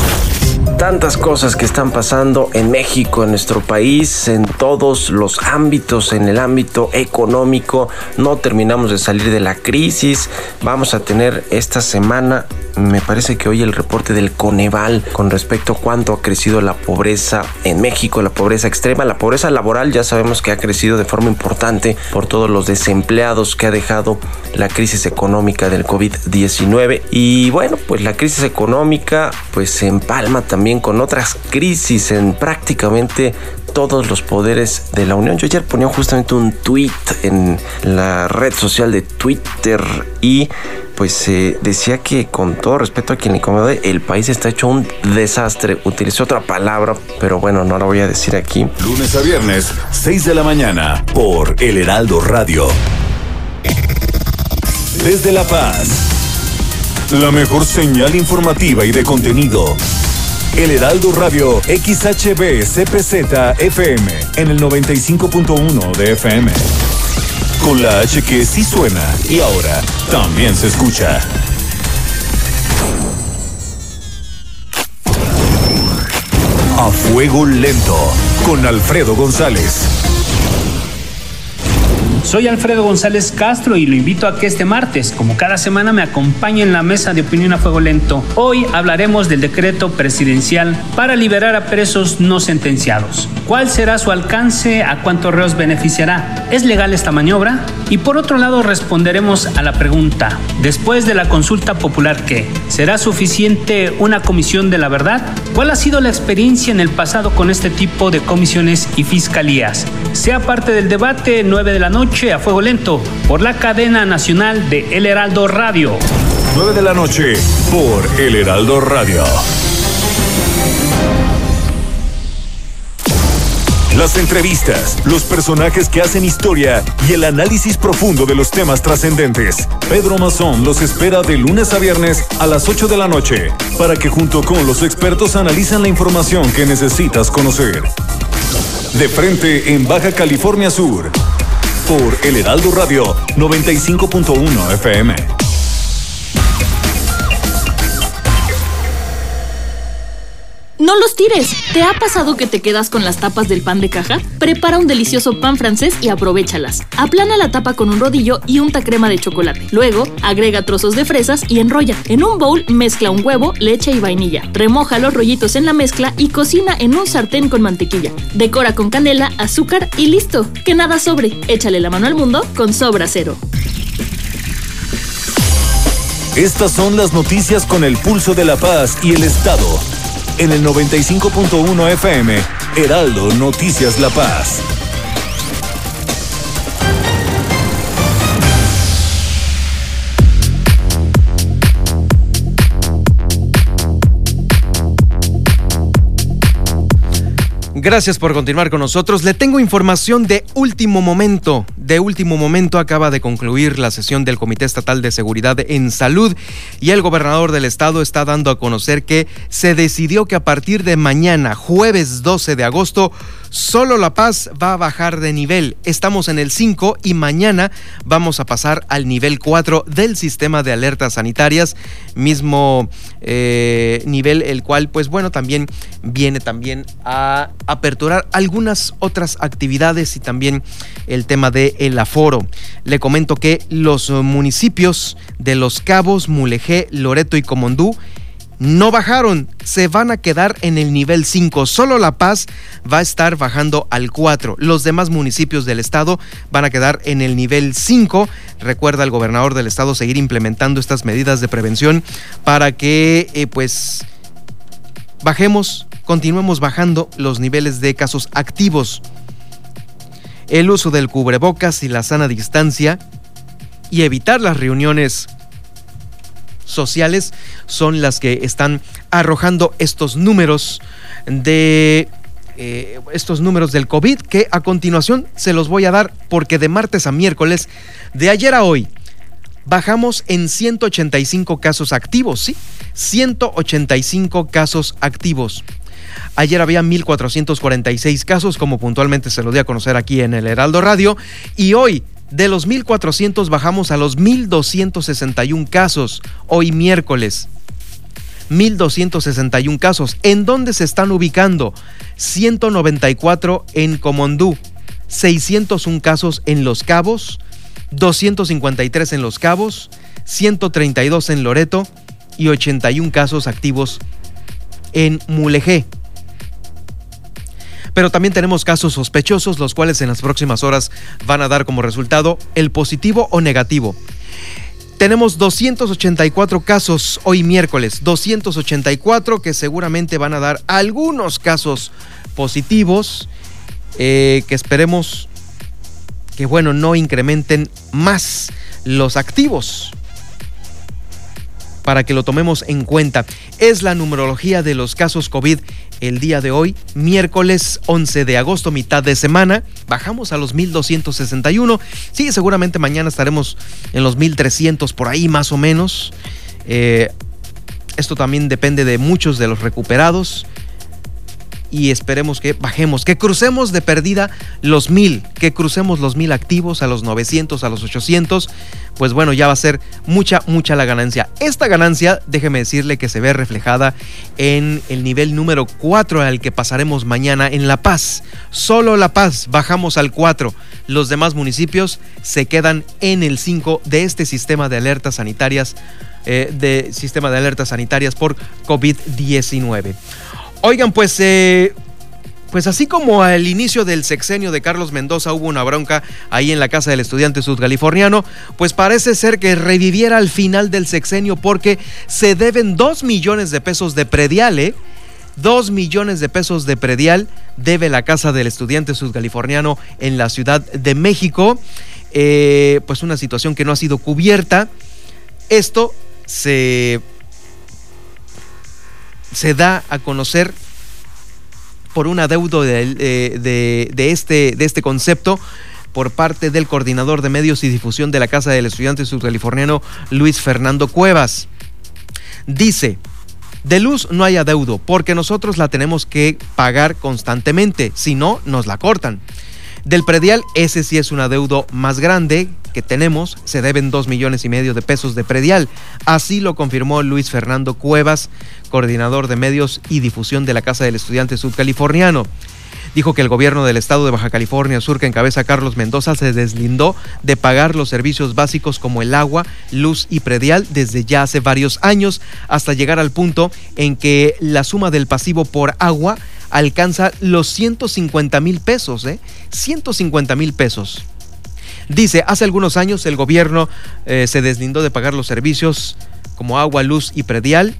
[SPEAKER 10] Tantas cosas que están pasando en México, en nuestro país, en todos los ámbitos, en el ámbito económico. No terminamos de salir de la crisis. Vamos a tener esta semana me parece que hoy el reporte del Coneval con respecto a cuánto ha crecido la pobreza en México, la pobreza extrema, la pobreza laboral ya sabemos que ha crecido de forma importante por todos los desempleados que ha dejado la crisis económica del COVID-19 y bueno, pues la crisis económica pues se empalma también con otras crisis en prácticamente todos los poderes de la Unión. Yo ayer ponía justamente un tweet en la red social de Twitter y pues decía que con todo respeto a quien le incomode, el país está hecho un desastre. Utilicé otra palabra, pero bueno, no la voy a decir aquí.
[SPEAKER 1] Lunes a viernes, 6 de la mañana, por El Heraldo Radio. Desde La Paz, la mejor señal informativa y de contenido. El Heraldo Radio XHB CPZ FM en el 95.1 de FM con la H que sí suena y ahora también se escucha. A fuego lento con Alfredo González.
[SPEAKER 11] Soy Alfredo González Castro y lo invito a que este martes, como cada semana, me acompañe en la mesa de opinión a fuego lento. Hoy hablaremos del decreto presidencial para liberar a presos no sentenciados. ¿Cuál será su alcance? ¿A cuántos reos beneficiará? ¿Es legal esta maniobra? Y por otro lado responderemos a la pregunta, después de la consulta popular, ¿qué? ¿Será suficiente una comisión de la verdad? ¿Cuál ha sido la experiencia en el pasado con este tipo de comisiones y fiscalías? Sea parte del debate 9 de la noche a Fuego Lento por la cadena nacional de El Heraldo Radio.
[SPEAKER 1] 9 de la noche por El Heraldo Radio. las entrevistas, los personajes que hacen historia y el análisis profundo de los temas trascendentes. Pedro Mazón los espera de lunes a viernes a las 8 de la noche para que junto con los expertos analicen la información que necesitas conocer. De frente en Baja California Sur por El Heraldo Radio 95.1 FM.
[SPEAKER 12] No los tires. ¿Te ha pasado que te quedas con las tapas del pan de caja? Prepara un delicioso pan francés y aprovechalas. Aplana la tapa con un rodillo y unta crema de chocolate. Luego, agrega trozos de fresas y enrolla. En un bowl mezcla un huevo, leche y vainilla. Remoja los rollitos en la mezcla y cocina en un sartén con mantequilla. Decora con canela, azúcar y listo. Que nada sobre. Échale la mano al mundo con Sobra Cero.
[SPEAKER 1] Estas son las noticias con el pulso de la paz y el Estado en el 95.1 FM, Heraldo Noticias La Paz.
[SPEAKER 2] Gracias por continuar con nosotros. Le tengo información de último momento. De último momento acaba de concluir la sesión del Comité Estatal de Seguridad en Salud y el gobernador del estado está dando a conocer que se decidió que a partir de mañana, jueves 12 de agosto, Solo La Paz va a bajar de nivel. Estamos en el 5 y mañana vamos a pasar al nivel 4 del sistema de alertas sanitarias. Mismo eh, nivel el cual, pues bueno, también viene también a aperturar algunas otras actividades y también el tema del el aforo. Le comento que los municipios de Los Cabos, Mulegé, Loreto y Comondú no bajaron, se van a quedar en el nivel 5. Solo La Paz va a estar bajando al 4. Los demás municipios del estado van a quedar en el nivel 5. Recuerda el gobernador del estado seguir implementando estas medidas de prevención para que eh, pues bajemos, continuemos bajando los niveles de casos activos. El uso del cubrebocas y la sana distancia y evitar las reuniones sociales son las que están arrojando estos números de eh, estos números del COVID que a continuación se los voy a dar porque de martes a miércoles, de ayer a hoy, bajamos en 185 casos activos, ¿sí? 185 casos activos. Ayer había 1.446 casos, como puntualmente se lo di a conocer aquí en el Heraldo Radio, y hoy de los 1.400 bajamos a los 1.261 casos hoy miércoles. 1.261 casos. ¿En dónde se están ubicando? 194 en Comondú, 601 casos en Los Cabos, 253 en Los Cabos, 132 en Loreto y 81 casos activos en Mulegé pero también tenemos casos sospechosos, los cuales en las próximas horas van a dar como resultado el positivo o negativo. Tenemos 284 casos hoy miércoles, 284 que seguramente van a dar algunos casos positivos eh, que esperemos que bueno no incrementen más los activos para que lo tomemos en cuenta. Es la numerología de los casos COVID el día de hoy, miércoles 11 de agosto, mitad de semana. Bajamos a los 1261. Sí, seguramente mañana estaremos en los 1300 por ahí más o menos. Eh, esto también depende de muchos de los recuperados y esperemos que bajemos, que crucemos de perdida los mil, que crucemos los mil activos a los 900, a los 800, pues bueno, ya va a ser mucha, mucha la ganancia. Esta ganancia, déjeme decirle que se ve reflejada en el nivel número 4 al que pasaremos mañana en La Paz. Solo La Paz bajamos al 4. Los demás municipios se quedan en el 5 de este sistema de alertas sanitarias, eh, de sistema de alertas sanitarias por COVID-19. Oigan, pues, eh, pues así como al inicio del sexenio de Carlos Mendoza hubo una bronca ahí en la casa del estudiante sudcaliforniano, pues parece ser que reviviera al final del sexenio porque se deben dos millones de pesos de predial, ¿eh? Dos millones de pesos de predial debe la casa del estudiante sudcaliforniano en la Ciudad de México. Eh, pues una situación que no ha sido cubierta. Esto se se da a conocer por un adeudo de, de, este, de este concepto por parte del coordinador de medios y difusión de la Casa del Estudiante Sudcaliforniano, Luis Fernando Cuevas. Dice, de luz no hay adeudo porque nosotros la tenemos que pagar constantemente, si no, nos la cortan. Del predial, ese sí es un adeudo más grande que tenemos, se deben dos millones y medio de pesos de predial. Así lo confirmó Luis Fernando Cuevas, coordinador de medios y difusión de la Casa del Estudiante Sudcaliforniano dijo que el gobierno del estado de Baja California Sur, que encabeza Carlos Mendoza, se deslindó de pagar los servicios básicos como el agua, luz y predial desde ya hace varios años, hasta llegar al punto en que la suma del pasivo por agua alcanza los 150 mil pesos, ¿eh? 150 mil pesos. Dice, hace algunos años el gobierno eh, se deslindó de pagar los servicios como agua, luz y predial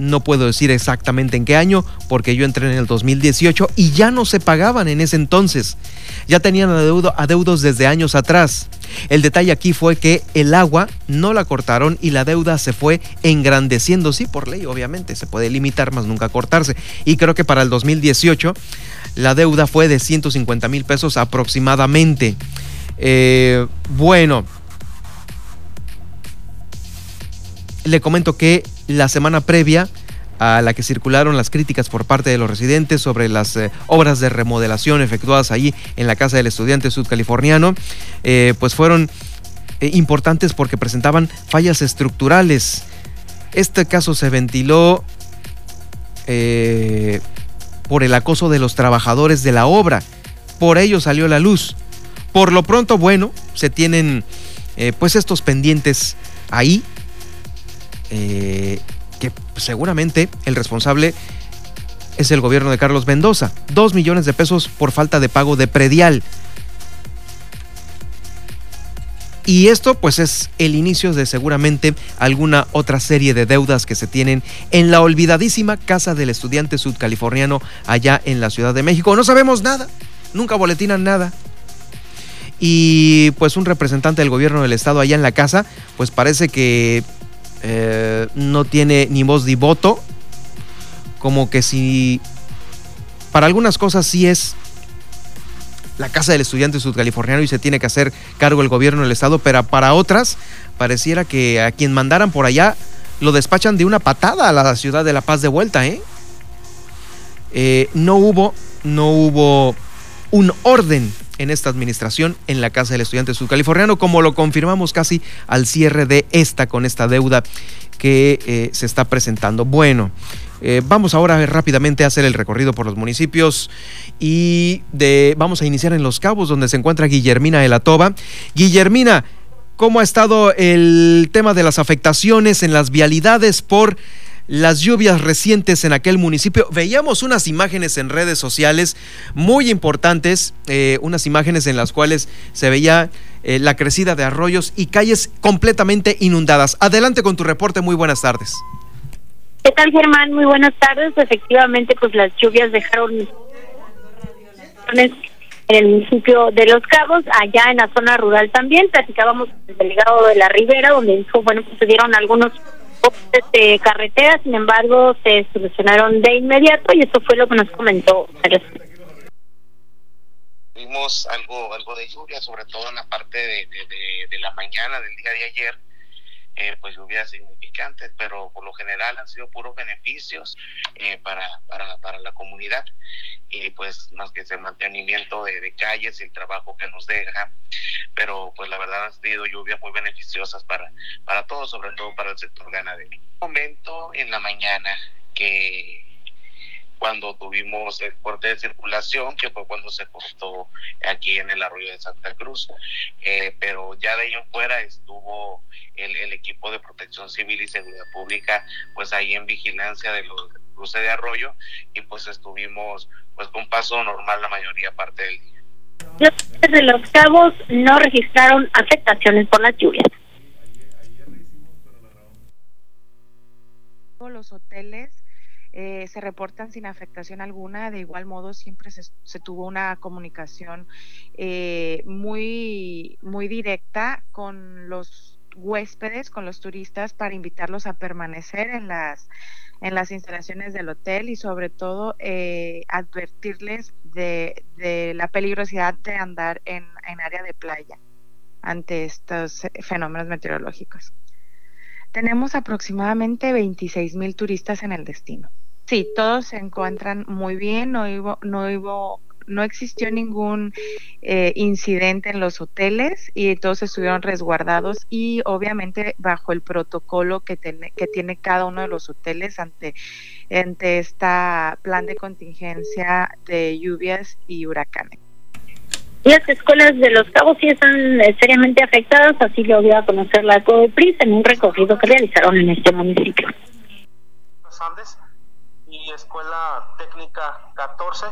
[SPEAKER 2] no puedo decir exactamente en qué año, porque yo entré en el 2018 y ya no se pagaban en ese entonces. Ya tenían adeudos desde años atrás. El detalle aquí fue que el agua no la cortaron y la deuda se fue engrandeciendo. Sí, por ley, obviamente, se puede limitar, más nunca cortarse. Y creo que para el 2018 la deuda fue de 150 mil pesos aproximadamente. Eh, bueno, le comento que la semana previa a la que circularon las críticas por parte de los residentes sobre las eh, obras de remodelación efectuadas allí en la casa del estudiante sudcaliforniano, eh, pues fueron eh, importantes porque presentaban fallas estructurales. Este caso se ventiló por el acoso de los trabajadores de la obra. Por ello salió la luz. Por lo pronto, bueno, se tienen pues estos pendientes ahí eh, que seguramente el responsable es el gobierno de Carlos Mendoza. Dos millones de pesos por falta de pago de predial. Y esto pues es el inicio de seguramente alguna otra serie de deudas que se tienen en la olvidadísima casa del estudiante sudcaliforniano allá en la Ciudad de México. No sabemos nada, nunca boletinan nada. Y pues un representante del gobierno del estado allá en la casa pues parece que eh, no tiene ni voz ni voto. Como que si para algunas cosas sí es la casa del estudiante sudcaliforniano y se tiene que hacer cargo el gobierno del estado, pero para otras pareciera que a quien mandaran por allá lo despachan de una patada a la ciudad de La Paz de vuelta, ¿eh? eh no hubo, no hubo un orden en esta administración en la Casa del Estudiante Sudcaliforniano, como lo confirmamos casi al cierre de esta con esta deuda que eh, se está presentando. Bueno, eh, vamos ahora rápidamente a hacer el recorrido por los municipios y de, vamos a iniciar en Los Cabos, donde se encuentra Guillermina de la Toba. Guillermina, ¿cómo ha estado el tema de las afectaciones en las vialidades por las lluvias recientes en aquel municipio. Veíamos unas imágenes en redes sociales muy importantes, eh, unas imágenes en las cuales se veía eh, la crecida de arroyos y calles completamente inundadas. Adelante con tu reporte, muy buenas tardes.
[SPEAKER 13] ¿Qué tal, Germán? Muy buenas tardes. Efectivamente, pues las lluvias dejaron en el municipio de Los Cabos, allá en la zona rural también. Platicábamos con el delegado de la Ribera, donde dijo, bueno, pues se dieron algunos de carretera, sin embargo, se solucionaron de inmediato y eso fue lo que nos comentó.
[SPEAKER 14] Vimos algo, algo de lluvia, sobre todo en la parte de, de, la mañana del día de ayer, eh, pues lluvias significantes, pero por lo general han sido puros beneficios eh, para, para, para la comunidad y pues más que ese mantenimiento de, de, calles y el trabajo que nos deja, pero pues la verdad han sido lluvias muy beneficiosas para, para todos, sobre todo para el sector ganadero. Un momento en la mañana que cuando tuvimos el corte de circulación, que fue cuando se cortó aquí en el arroyo de Santa Cruz. Eh, pero ya de ahí en fuera estuvo el, el, equipo de protección civil y seguridad pública, pues ahí en vigilancia de los cruces de arroyo y pues estuvimos pues con paso normal la mayoría parte del día.
[SPEAKER 13] Desde Los Cabos no registraron afectaciones por las lluvias.
[SPEAKER 15] Los hoteles eh, se reportan sin afectación alguna. De igual modo, siempre se, tuvo una comunicación eh, muy, muy directa con los huéspedes, con los turistas, para invitarlos a permanecer en las, en las instalaciones del hotel y sobre todo eh, advertirles de, de, la peligrosidad de andar en, en área de playa ante estos fenómenos meteorológicos. Tenemos aproximadamente 26 mil turistas en el destino. Sí, todos se encuentran muy bien, no hubo, no hubo no existió ningún eh, incidente en los hoteles y todos estuvieron resguardados y obviamente bajo el protocolo que, que tiene cada uno de los hoteles ante, ante este plan de contingencia de lluvias y huracanes.
[SPEAKER 13] Las escuelas de Los Cabos sí están eh, seriamente afectadas, así lo dio a conocer la COEPRIS en un recorrido que realizaron en este municipio.
[SPEAKER 16] Andes Escuela Técnica 14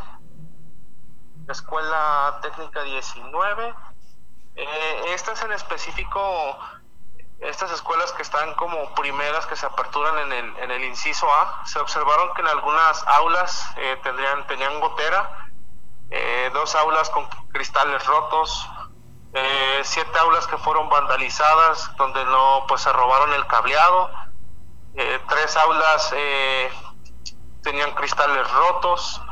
[SPEAKER 16] Escuela Técnica 19. Eh, estas en específico, estas escuelas que están como primeras que se aperturan en el, en el inciso A, se observaron que en algunas aulas eh, tendrían, tenían gotera, eh, dos aulas con cristales rotos, siete aulas que fueron vandalizadas, donde no, pues se robaron el cableado, tres aulas tenían cristales rotos,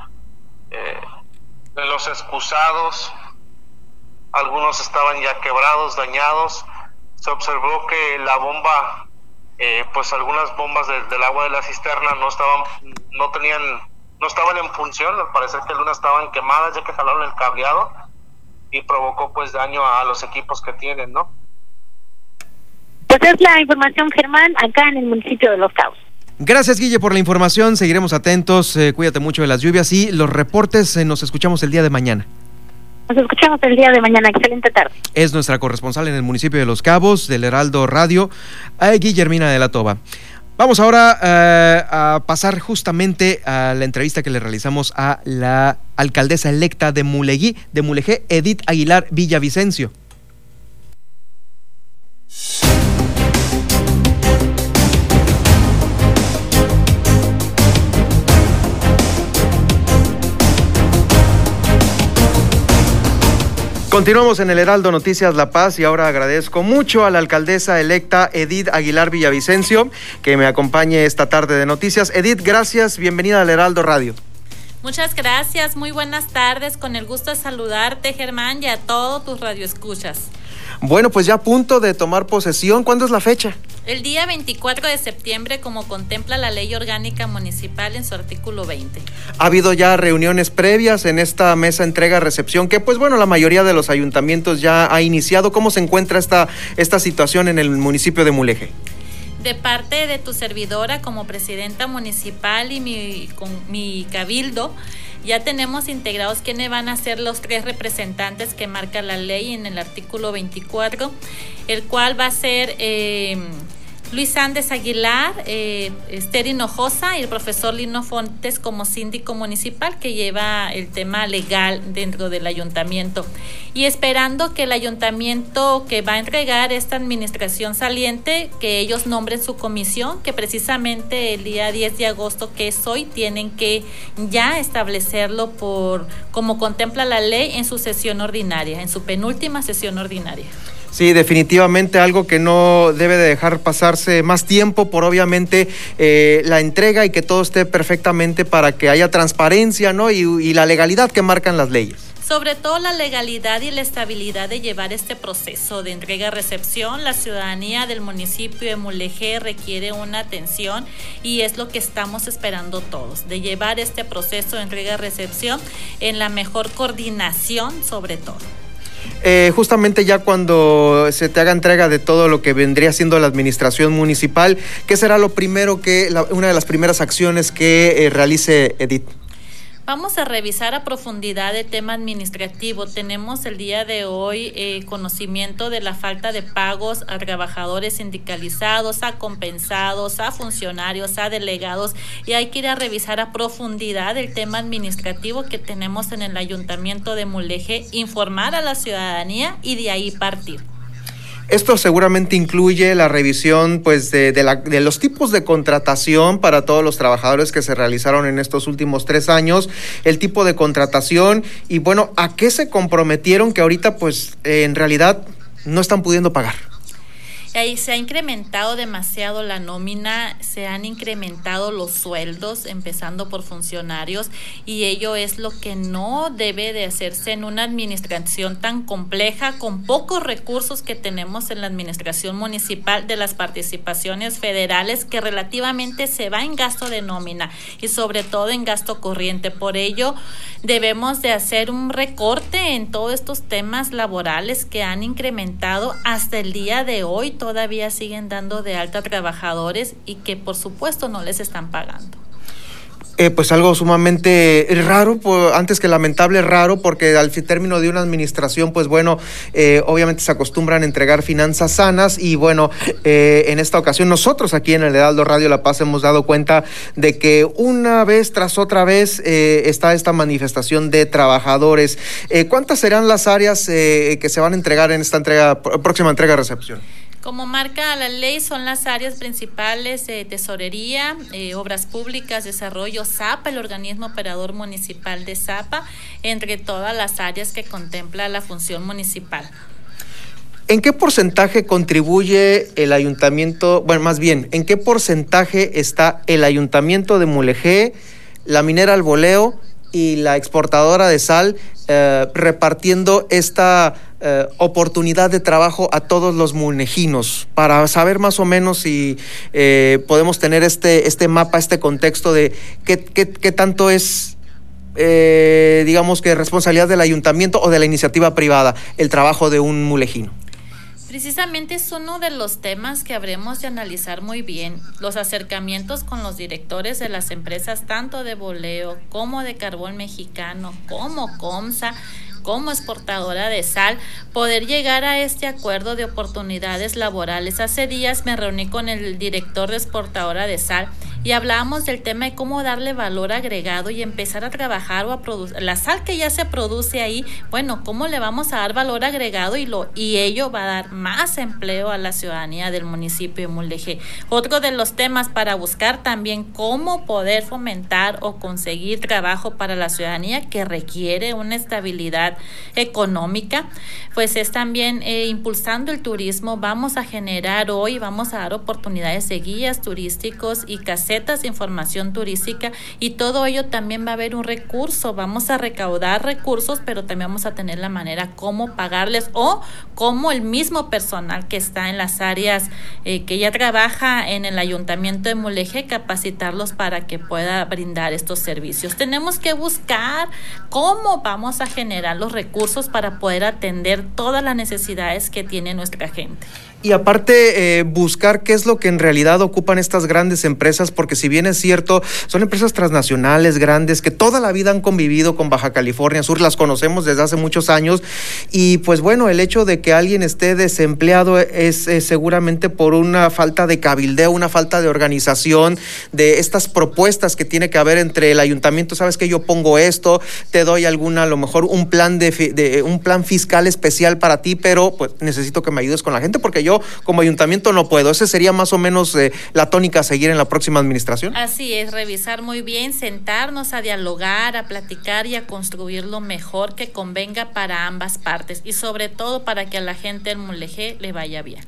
[SPEAKER 16] de los excusados, algunos estaban ya quebrados, dañados. Se observó que la bomba, eh, pues algunas bombas del agua de la cisterna no estaban, no tenían, no estaban en función. Al parecer que algunas estaban quemadas ya que jalaron el cableado y provocó pues daño a los equipos que tienen, ¿no?
[SPEAKER 13] Pues es la información, Germán, acá en el municipio de Los Cabos.
[SPEAKER 2] Gracias, Guille, por la información. Seguiremos atentos. Eh, cuídate mucho de las lluvias y los reportes. Eh, nos escuchamos el día de mañana.
[SPEAKER 13] Nos escuchamos el día de mañana. Excelente tarde.
[SPEAKER 2] Es nuestra corresponsal en el municipio de Los Cabos, del Heraldo Radio, Guillermina de la Toba. Vamos ahora eh, a pasar justamente a la entrevista que le realizamos a la alcaldesa electa de Mulegui, de Mulegé, Edith Aguilar Villavicencio. Continuamos en el Heraldo Noticias La Paz y ahora agradezco mucho a la alcaldesa electa Edith Aguilar Villavicencio que me acompañe esta tarde de noticias. Edith, gracias, bienvenida al Heraldo Radio.
[SPEAKER 17] Muchas gracias, muy buenas tardes, con el gusto de saludarte Germán y a todos tus radioescuchas.
[SPEAKER 2] Bueno, pues ya a punto de tomar posesión, ¿cuándo es la fecha?
[SPEAKER 17] El día 24 de septiembre, como contempla la ley orgánica municipal en su artículo 20.
[SPEAKER 2] Ha habido ya reuniones previas en esta mesa entrega-recepción, que pues bueno, la mayoría de los ayuntamientos ya ha iniciado. ¿Cómo se encuentra esta, esta situación en el municipio de Muleje?
[SPEAKER 17] De parte de tu servidora como presidenta municipal y mi, con mi cabildo, ya tenemos integrados quiénes van a ser los tres representantes que marca la ley en el artículo 24, el cual va a ser eh, Luis Andes Aguilar, eh, Esther Hinojosa y el profesor Lino Fontes como síndico municipal que lleva el tema legal dentro del ayuntamiento. Y esperando que el ayuntamiento que va a entregar esta administración saliente, que ellos nombren su comisión, que precisamente el día 10 de agosto, que es hoy, tienen que ya establecerlo por como contempla la ley en su sesión ordinaria, en su penúltima sesión ordinaria.
[SPEAKER 2] Sí, definitivamente algo que no debe de dejar pasarse más tiempo por obviamente eh, la entrega y que todo esté perfectamente para que haya transparencia ¿no? y, la legalidad que marcan las leyes
[SPEAKER 17] sobre todo la legalidad y la estabilidad de llevar este proceso de entrega-recepción. La ciudadanía del municipio de Mulegé requiere una atención y es lo que estamos esperando todos, de llevar este proceso de entrega-recepción en la mejor coordinación sobre todo.
[SPEAKER 2] Eh, justamente ya cuando se te haga entrega de todo lo que vendría siendo la administración municipal, ¿qué será lo primero que, una de las primeras acciones que eh, realice Edith?
[SPEAKER 17] Vamos a revisar a profundidad el tema administrativo. Tenemos el día de hoy eh, conocimiento de la falta de pagos a trabajadores sindicalizados, a compensados, a funcionarios, a delegados y hay que ir a revisar a profundidad el tema administrativo que tenemos en el ayuntamiento de Muleje, informar a la ciudadanía y de ahí partir.
[SPEAKER 2] Esto seguramente incluye la revisión pues, de, de, los tipos de contratación para todos los trabajadores que se realizaron en estos últimos tres años, el tipo de contratación y bueno, a qué se comprometieron que ahorita pues en realidad no están pudiendo pagar.
[SPEAKER 17] Ahí se ha incrementado demasiado la nómina, se han incrementado los sueldos, empezando por funcionarios, y ello es lo que no debe de hacerse en una administración tan compleja, con pocos recursos que tenemos en la administración municipal de las participaciones federales, que relativamente se va en gasto de nómina y sobre todo en gasto corriente. Por ello, debemos de hacer un recorte en todos estos temas laborales que han incrementado hasta el día de hoy, todavía siguen dando de alta a trabajadores y que por supuesto no les están pagando.
[SPEAKER 2] Eh, pues algo sumamente raro, antes que lamentable, raro, porque al término de una administración, pues bueno, eh, obviamente se acostumbran a entregar finanzas sanas y bueno, eh, en esta ocasión nosotros aquí en el Heraldo Radio La Paz hemos dado cuenta de que una vez tras otra vez está esta manifestación de trabajadores. ¿Cuántas serán las áreas que se van a entregar en esta entrega, próxima entrega de recepción?
[SPEAKER 17] Como marca la ley, son las áreas principales de tesorería, eh, obras públicas, desarrollo, ZAPA, el organismo operador municipal de ZAPA, entre todas las áreas que contempla la función municipal.
[SPEAKER 2] ¿En qué porcentaje contribuye el ayuntamiento, bueno, más bien, en qué porcentaje está el ayuntamiento de Mulegé, la minera Alboleo y la exportadora de sal eh, repartiendo esta eh, oportunidad de trabajo a todos los munejinos para saber más o menos si eh, podemos tener este, este mapa, este contexto de qué, qué, tanto es digamos que responsabilidad del ayuntamiento o de la iniciativa privada, el trabajo de un mulejino.
[SPEAKER 17] Precisamente es uno de los temas que habremos de analizar muy bien, los acercamientos con los directores de las empresas tanto de boleo como de carbón mexicano, como COMSA, como exportadora de sal, poder llegar a este acuerdo de oportunidades laborales. Hace días me reuní con el director de exportadora de sal y hablábamos del tema de cómo darle valor agregado y empezar a trabajar o a producir la sal que ya se produce ahí, bueno, cómo le vamos a dar valor agregado y lo y ello va a dar más empleo a la ciudadanía del municipio de Mulegé. Otro de los temas para buscar también cómo poder fomentar o conseguir trabajo para la ciudadanía que requiere una estabilidad económica, pues es también eh, impulsando el turismo. Vamos a generar hoy, vamos a dar oportunidades de guías turísticos y casetas información turística y todo ello también va a haber un recurso. Vamos a recaudar recursos, pero también vamos a tener la manera cómo pagarles o cómo el mismo personal que está en las áreas eh, que ya trabaja en el ayuntamiento de Muleje capacitarlos para que pueda brindar estos servicios. Tenemos que buscar cómo vamos a generar los recursos para poder atender todas las necesidades que tiene nuestra gente.
[SPEAKER 2] Y aparte, eh, buscar qué es lo que en realidad ocupan estas grandes empresas, porque si bien es cierto, son empresas transnacionales grandes que toda la vida han convivido con Baja California Sur, las conocemos desde hace muchos años. Y pues bueno, el hecho de que alguien esté desempleado es, seguramente por una falta de cabildeo, una falta de organización, de estas propuestas que tiene que haber entre el ayuntamiento. Sabes que yo pongo esto, te doy alguna, a lo mejor un plan de, de un plan fiscal especial para ti, pero pues necesito que me ayudes con la gente porque yo como ayuntamiento no puedo. ¿Ese sería más o menos eh, la tónica a seguir en la próxima administración?
[SPEAKER 17] Así es, revisar muy bien, sentarnos a dialogar, a platicar y a construir lo mejor que convenga para ambas partes y sobre todo para que a la gente del Mulegé le vaya bien.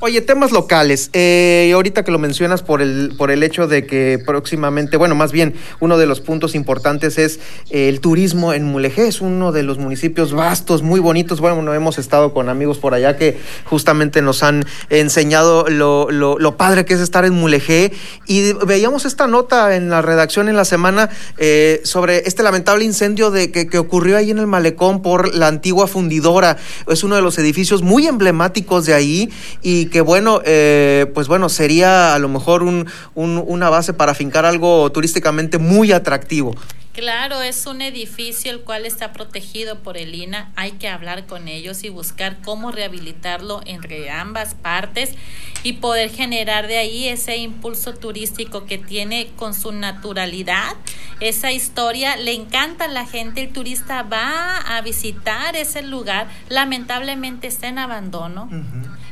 [SPEAKER 2] Oye, temas locales. Eh, ahorita que lo mencionas por el, por el hecho de que próximamente, bueno, más bien, uno de los puntos importantes es eh, el turismo en Mulegé. Es uno de los municipios vastos, muy bonitos. Bueno, hemos estado con amigos por allá que justamente nos han enseñado lo, lo, padre que es estar en Mulegé. Y veíamos esta nota en la redacción en la semana eh, sobre este lamentable incendio de, que, que ocurrió ahí en el malecón por la antigua fundidora. Es uno de los edificios muy emblemáticos de ahí y que bueno, eh, pues bueno, sería a lo mejor un, una base para fincar algo turísticamente muy atractivo.
[SPEAKER 17] Claro, es un edificio el cual está protegido por el INA. Hay que hablar con ellos y buscar cómo rehabilitarlo entre ambas partes y poder generar de ahí ese impulso turístico que tiene con su naturalidad, esa historia. Le encanta a la gente, el turista va a visitar ese lugar. Lamentablemente está en abandono.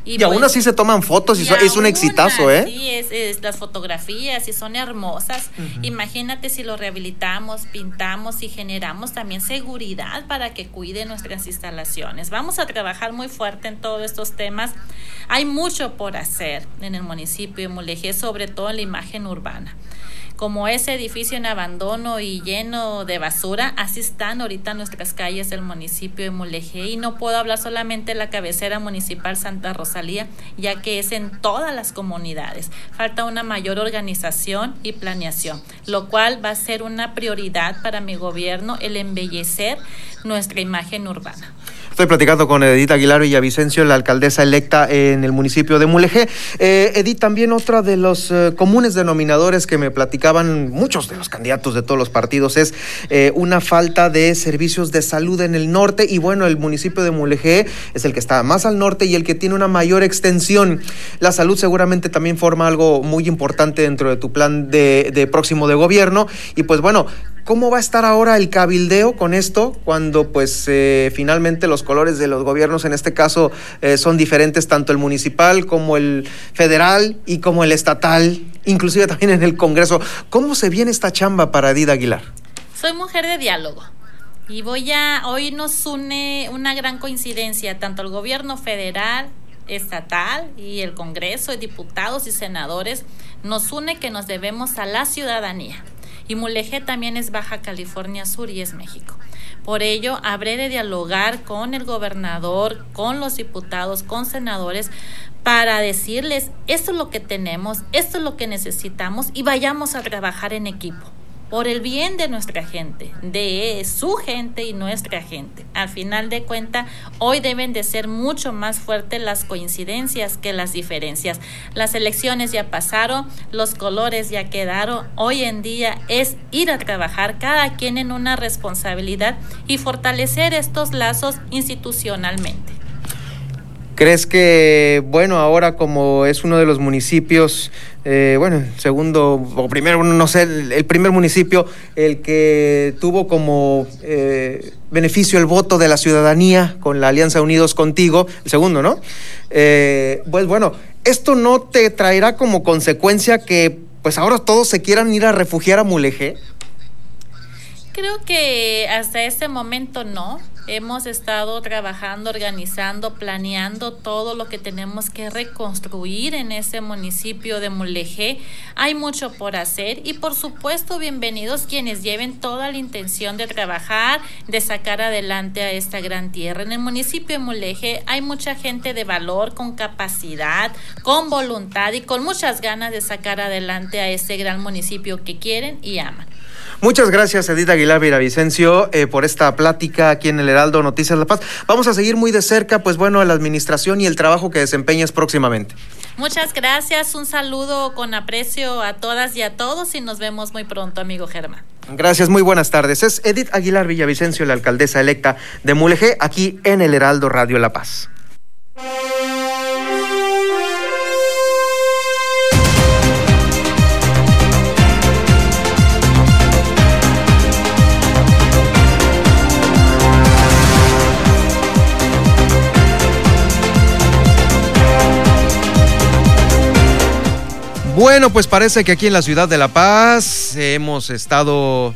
[SPEAKER 2] Y, aún así se toman fotos y, es un exitazo, ¿eh?
[SPEAKER 17] Sí, es, las fotografías y son hermosas. Imagínate si lo rehabilitamos, pintamos y generamos también seguridad para que cuide nuestras instalaciones. Vamos a trabajar muy fuerte en todos estos temas. Hay mucho por hacer en el municipio de Mulegé, sobre todo en la imagen urbana como ese edificio en abandono y lleno de basura, así están ahorita nuestras calles del municipio de Mulegé y no puedo hablar solamente de la cabecera municipal Santa Rosalía, ya que es en todas las comunidades. Falta una mayor organización y planeación, lo cual va a ser una prioridad para mi gobierno el embellecer nuestra imagen urbana.
[SPEAKER 2] Estoy platicando con Edith Aguilar Villavicencio, la alcaldesa electa en el municipio de Mulegé. Eh, Edith, también otra de los eh, comunes denominadores que me platicaban muchos de los candidatos de todos los partidos es eh, una falta de servicios de salud en el norte. Y bueno, el municipio de Mulegé es el que está más al norte y el que tiene una mayor extensión. La salud seguramente también forma algo muy importante dentro de tu plan de, de próximo de gobierno. Y pues bueno, ¿Cómo va a estar ahora el cabildeo con esto cuando pues eh, finalmente los colores de los gobiernos en este caso eh, son diferentes tanto el municipal como el federal y como el estatal, inclusive también en el Congreso? ¿Cómo se viene esta chamba para Dida Aguilar?
[SPEAKER 17] Soy mujer de diálogo. Y voy a, hoy nos une una gran coincidencia, tanto el gobierno federal, estatal y el Congreso, y diputados y senadores, nos une que nos debemos a la ciudadanía y Mulegé también es Baja California Sur y es México. Por ello, habré de dialogar con el gobernador, con los diputados, con senadores, para decirles, esto es lo que tenemos, esto es lo que necesitamos y vayamos a trabajar en equipo por el bien de nuestra gente, de su gente y nuestra gente. Al final de cuentas, hoy deben de ser mucho más fuertes las coincidencias que las diferencias. Las elecciones ya pasaron, los colores ya quedaron. Hoy en día es ir a trabajar cada quien en una responsabilidad y fortalecer estos lazos institucionalmente.
[SPEAKER 2] ¿Crees que, bueno, ahora como es uno de los municipios, eh, bueno, segundo o primero, no sé, el, primer municipio, el que tuvo como eh, beneficio el voto de la ciudadanía con la Alianza Unidos Contigo, el segundo, ¿no? Eh, pues bueno, ¿esto no te traerá como consecuencia que pues ahora todos se quieran ir a refugiar a Mulegé?
[SPEAKER 17] Creo que hasta este momento no Hemos estado trabajando, organizando, planeando todo lo que tenemos que reconstruir en ese municipio de Mulegé. Hay mucho por hacer y por supuesto bienvenidos quienes lleven toda la intención de trabajar, de sacar adelante a esta gran tierra. En el municipio de Mulegé hay mucha gente de valor, con capacidad, con voluntad y con muchas ganas de sacar adelante a este gran municipio que quieren y aman.
[SPEAKER 2] Muchas gracias, Edith Aguilar Viravicencio, eh, por esta plática aquí en el Heraldo Noticias La Paz. Vamos a seguir muy de cerca, pues bueno, la administración y el trabajo que desempeñas próximamente.
[SPEAKER 17] Muchas gracias, un saludo con aprecio a todas y a todos y nos vemos muy pronto, amigo Germán.
[SPEAKER 2] Gracias, muy buenas tardes. Es Edith Aguilar Villavicencio, la alcaldesa electa de Mulegé, aquí en el Heraldo Radio La Paz. Bueno, pues parece que aquí en la ciudad de La Paz hemos estado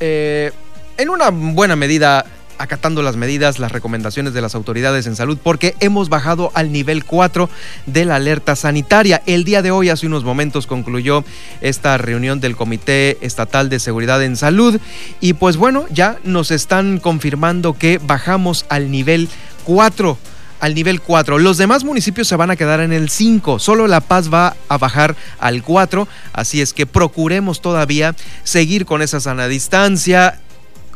[SPEAKER 2] eh, en una buena medida acatando las medidas, las recomendaciones de las autoridades en salud, porque hemos bajado al nivel 4 de la alerta sanitaria. El día de hoy, hace unos momentos, concluyó esta reunión del Comité Estatal de Seguridad en Salud y pues bueno, ya nos están confirmando que bajamos al nivel 4 al nivel 4. Los demás municipios se van a quedar en el 5. Solo La Paz va a bajar al 4. Así es que procuremos todavía seguir con esa sana distancia,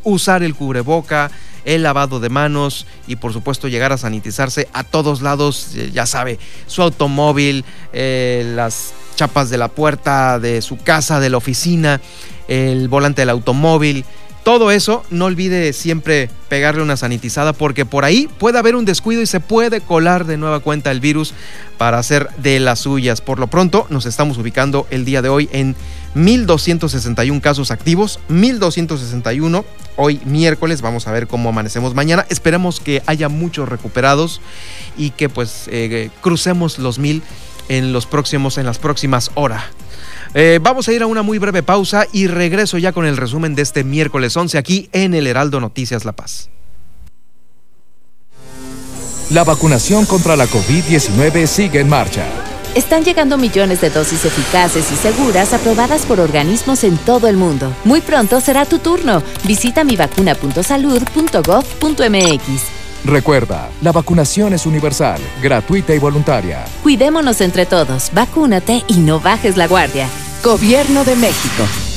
[SPEAKER 2] usar el cubreboca, el lavado de manos y por supuesto llegar a sanitizarse a todos lados, ya sabe, su automóvil, eh, las chapas de la puerta de su casa, de la oficina, el volante del automóvil, todo eso, no olvide siempre pegarle una sanitizada porque por ahí puede haber un descuido y se puede colar de nueva cuenta el virus para hacer de las suyas. Por lo pronto, nos estamos ubicando el día de hoy en 1261 casos activos, 1261 hoy miércoles, vamos a ver cómo amanecemos mañana. Esperemos que haya muchos recuperados y que pues eh, crucemos los mil en los próximos en las próximas horas. Eh, vamos a ir a una muy breve pausa y regreso ya con el resumen de este miércoles 11 aquí en el Heraldo Noticias La Paz.
[SPEAKER 18] La vacunación contra la COVID-19 sigue en marcha.
[SPEAKER 19] Están llegando millones de dosis eficaces y seguras aprobadas por organismos en todo el mundo. Muy pronto será tu turno. Visita mivacuna.salud.gov.mx.
[SPEAKER 18] Recuerda, la vacunación es universal, gratuita y voluntaria.
[SPEAKER 19] Cuidémonos entre todos, vacúnate y no bajes la guardia. Gobierno de México.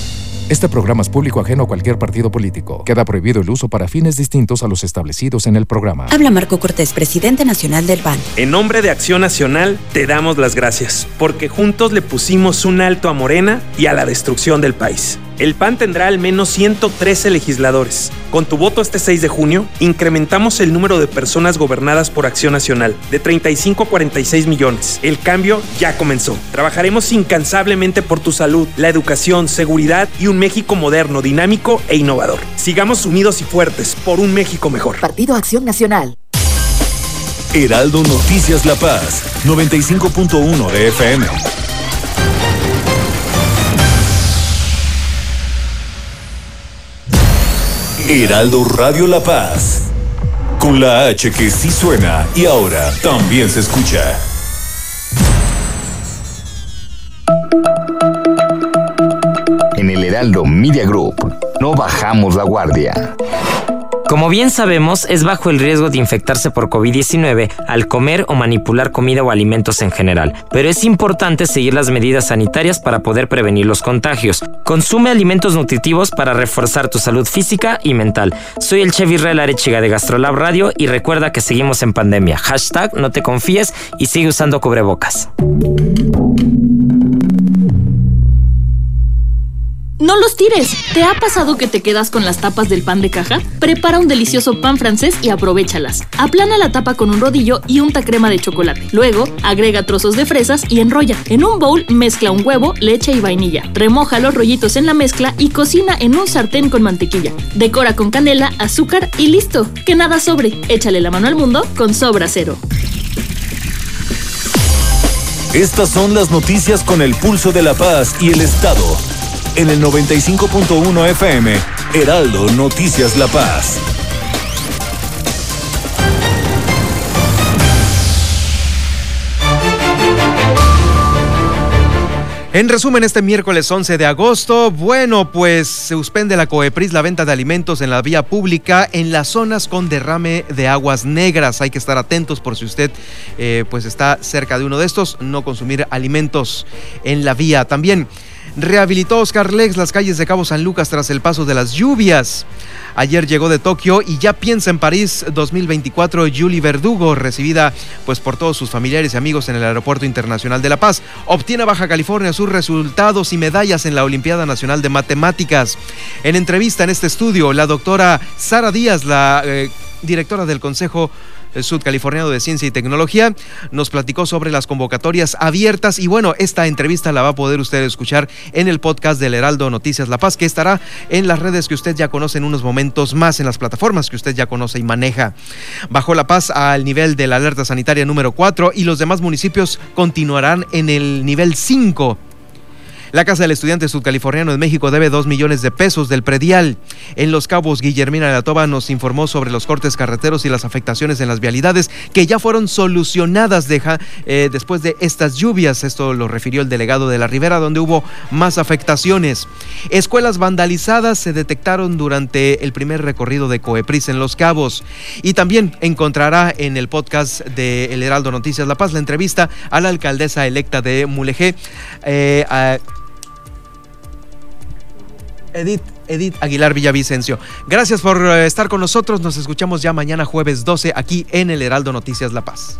[SPEAKER 18] Este programa es público ajeno a cualquier partido político. Queda prohibido el uso para fines distintos a los establecidos en el programa.
[SPEAKER 20] Habla Marco Cortés, presidente nacional del PAN.
[SPEAKER 21] En nombre de Acción Nacional, te damos las gracias, porque juntos le pusimos un alto a Morena y a la destrucción del país. El PAN tendrá al menos 113 legisladores. Con tu voto este 6 de junio, incrementamos el número de personas gobernadas por Acción Nacional de 35 a 46 millones. El cambio ya comenzó. Trabajaremos incansablemente por tu salud, la educación, seguridad y un México moderno, dinámico e innovador. Sigamos unidos y fuertes por un México mejor.
[SPEAKER 19] Partido Acción Nacional.
[SPEAKER 1] Heraldo Noticias La Paz, 95.1 de FM. Heraldo Radio La Paz. Con la H que sí suena y ahora también se escucha.
[SPEAKER 8] Heraldo Media Group no bajamos la guardia.
[SPEAKER 22] Como bien sabemos, es bajo el riesgo de infectarse por COVID-19 al comer o manipular comida o alimentos en general, pero es importante seguir las medidas sanitarias para poder prevenir los contagios. Consume alimentos nutritivos para reforzar tu salud física y mental. Soy el chef Israel Arechiga de Gastrolab Radio y recuerda que seguimos en pandemia. Hashtag no te confíes y sigue usando cubrebocas.
[SPEAKER 12] No los tires. ¿Te ha pasado que te quedas con las tapas del pan de caja? Prepara un delicioso pan francés y aprovechalas. Aplana la tapa con un rodillo y unta crema de chocolate. Luego, agrega trozos de fresas y enrolla. En un bowl mezcla un huevo, leche y vainilla. Remoja los rollitos en la mezcla y cocina en un sartén con mantequilla. Decora con canela, azúcar y listo. Que nada sobre. Échale la mano al mundo con Sobra Cero.
[SPEAKER 1] Estas son las noticias con el pulso de la paz y el Estado. En el 95.1 FM, Heraldo Noticias La Paz.
[SPEAKER 2] En resumen, este miércoles 11 de agosto, bueno, pues se suspende la COEPRIS la venta de alimentos en la vía pública en las zonas con derrame de aguas negras. Hay que estar atentos por si usted eh, pues está cerca de uno de estos, no consumir alimentos en la vía. También rehabilitó Oscar Lex las calles de Cabo San Lucas tras el paso de las lluvias. Ayer llegó de Tokio y ya piensa en París 2024 Julie Verdugo, recibida pues por todos sus familiares y amigos en el Aeropuerto Internacional de La Paz. Obtiene Baja California sus resultados y medallas en la Olimpiada Nacional de Matemáticas. En entrevista en este estudio, la doctora Sara Díaz, la eh, directora del Consejo Sudcaliforniano de Ciencia y Tecnología, nos platicó sobre las convocatorias abiertas y bueno, esta entrevista la va a poder usted escuchar en el podcast del Heraldo Noticias La Paz, que estará en las redes que usted ya conoce en unos momentos más, en las plataformas que usted ya conoce y maneja. Bajó La Paz al nivel de la alerta sanitaria número 4 y los demás municipios continuarán en el nivel 5. La Casa del Estudiante Sudcaliforniano de México debe 2 millones de pesos del predial. En Los Cabos, Guillermina de la Toba nos informó sobre los cortes carreteros y las afectaciones en las vialidades que ya fueron solucionadas eh, después de estas lluvias. Esto lo refirió el delegado de la Ribera, donde hubo más afectaciones. Escuelas vandalizadas se detectaron durante el primer recorrido de Coepris en Los Cabos. Y también encontrará en el podcast de El Heraldo Noticias La Paz la entrevista a la alcaldesa electa de Mulegé. Eh, Edith, Edith Aguilar Villavicencio. Gracias por estar con nosotros. Nos escuchamos ya mañana jueves 12 aquí en el Heraldo Noticias La Paz.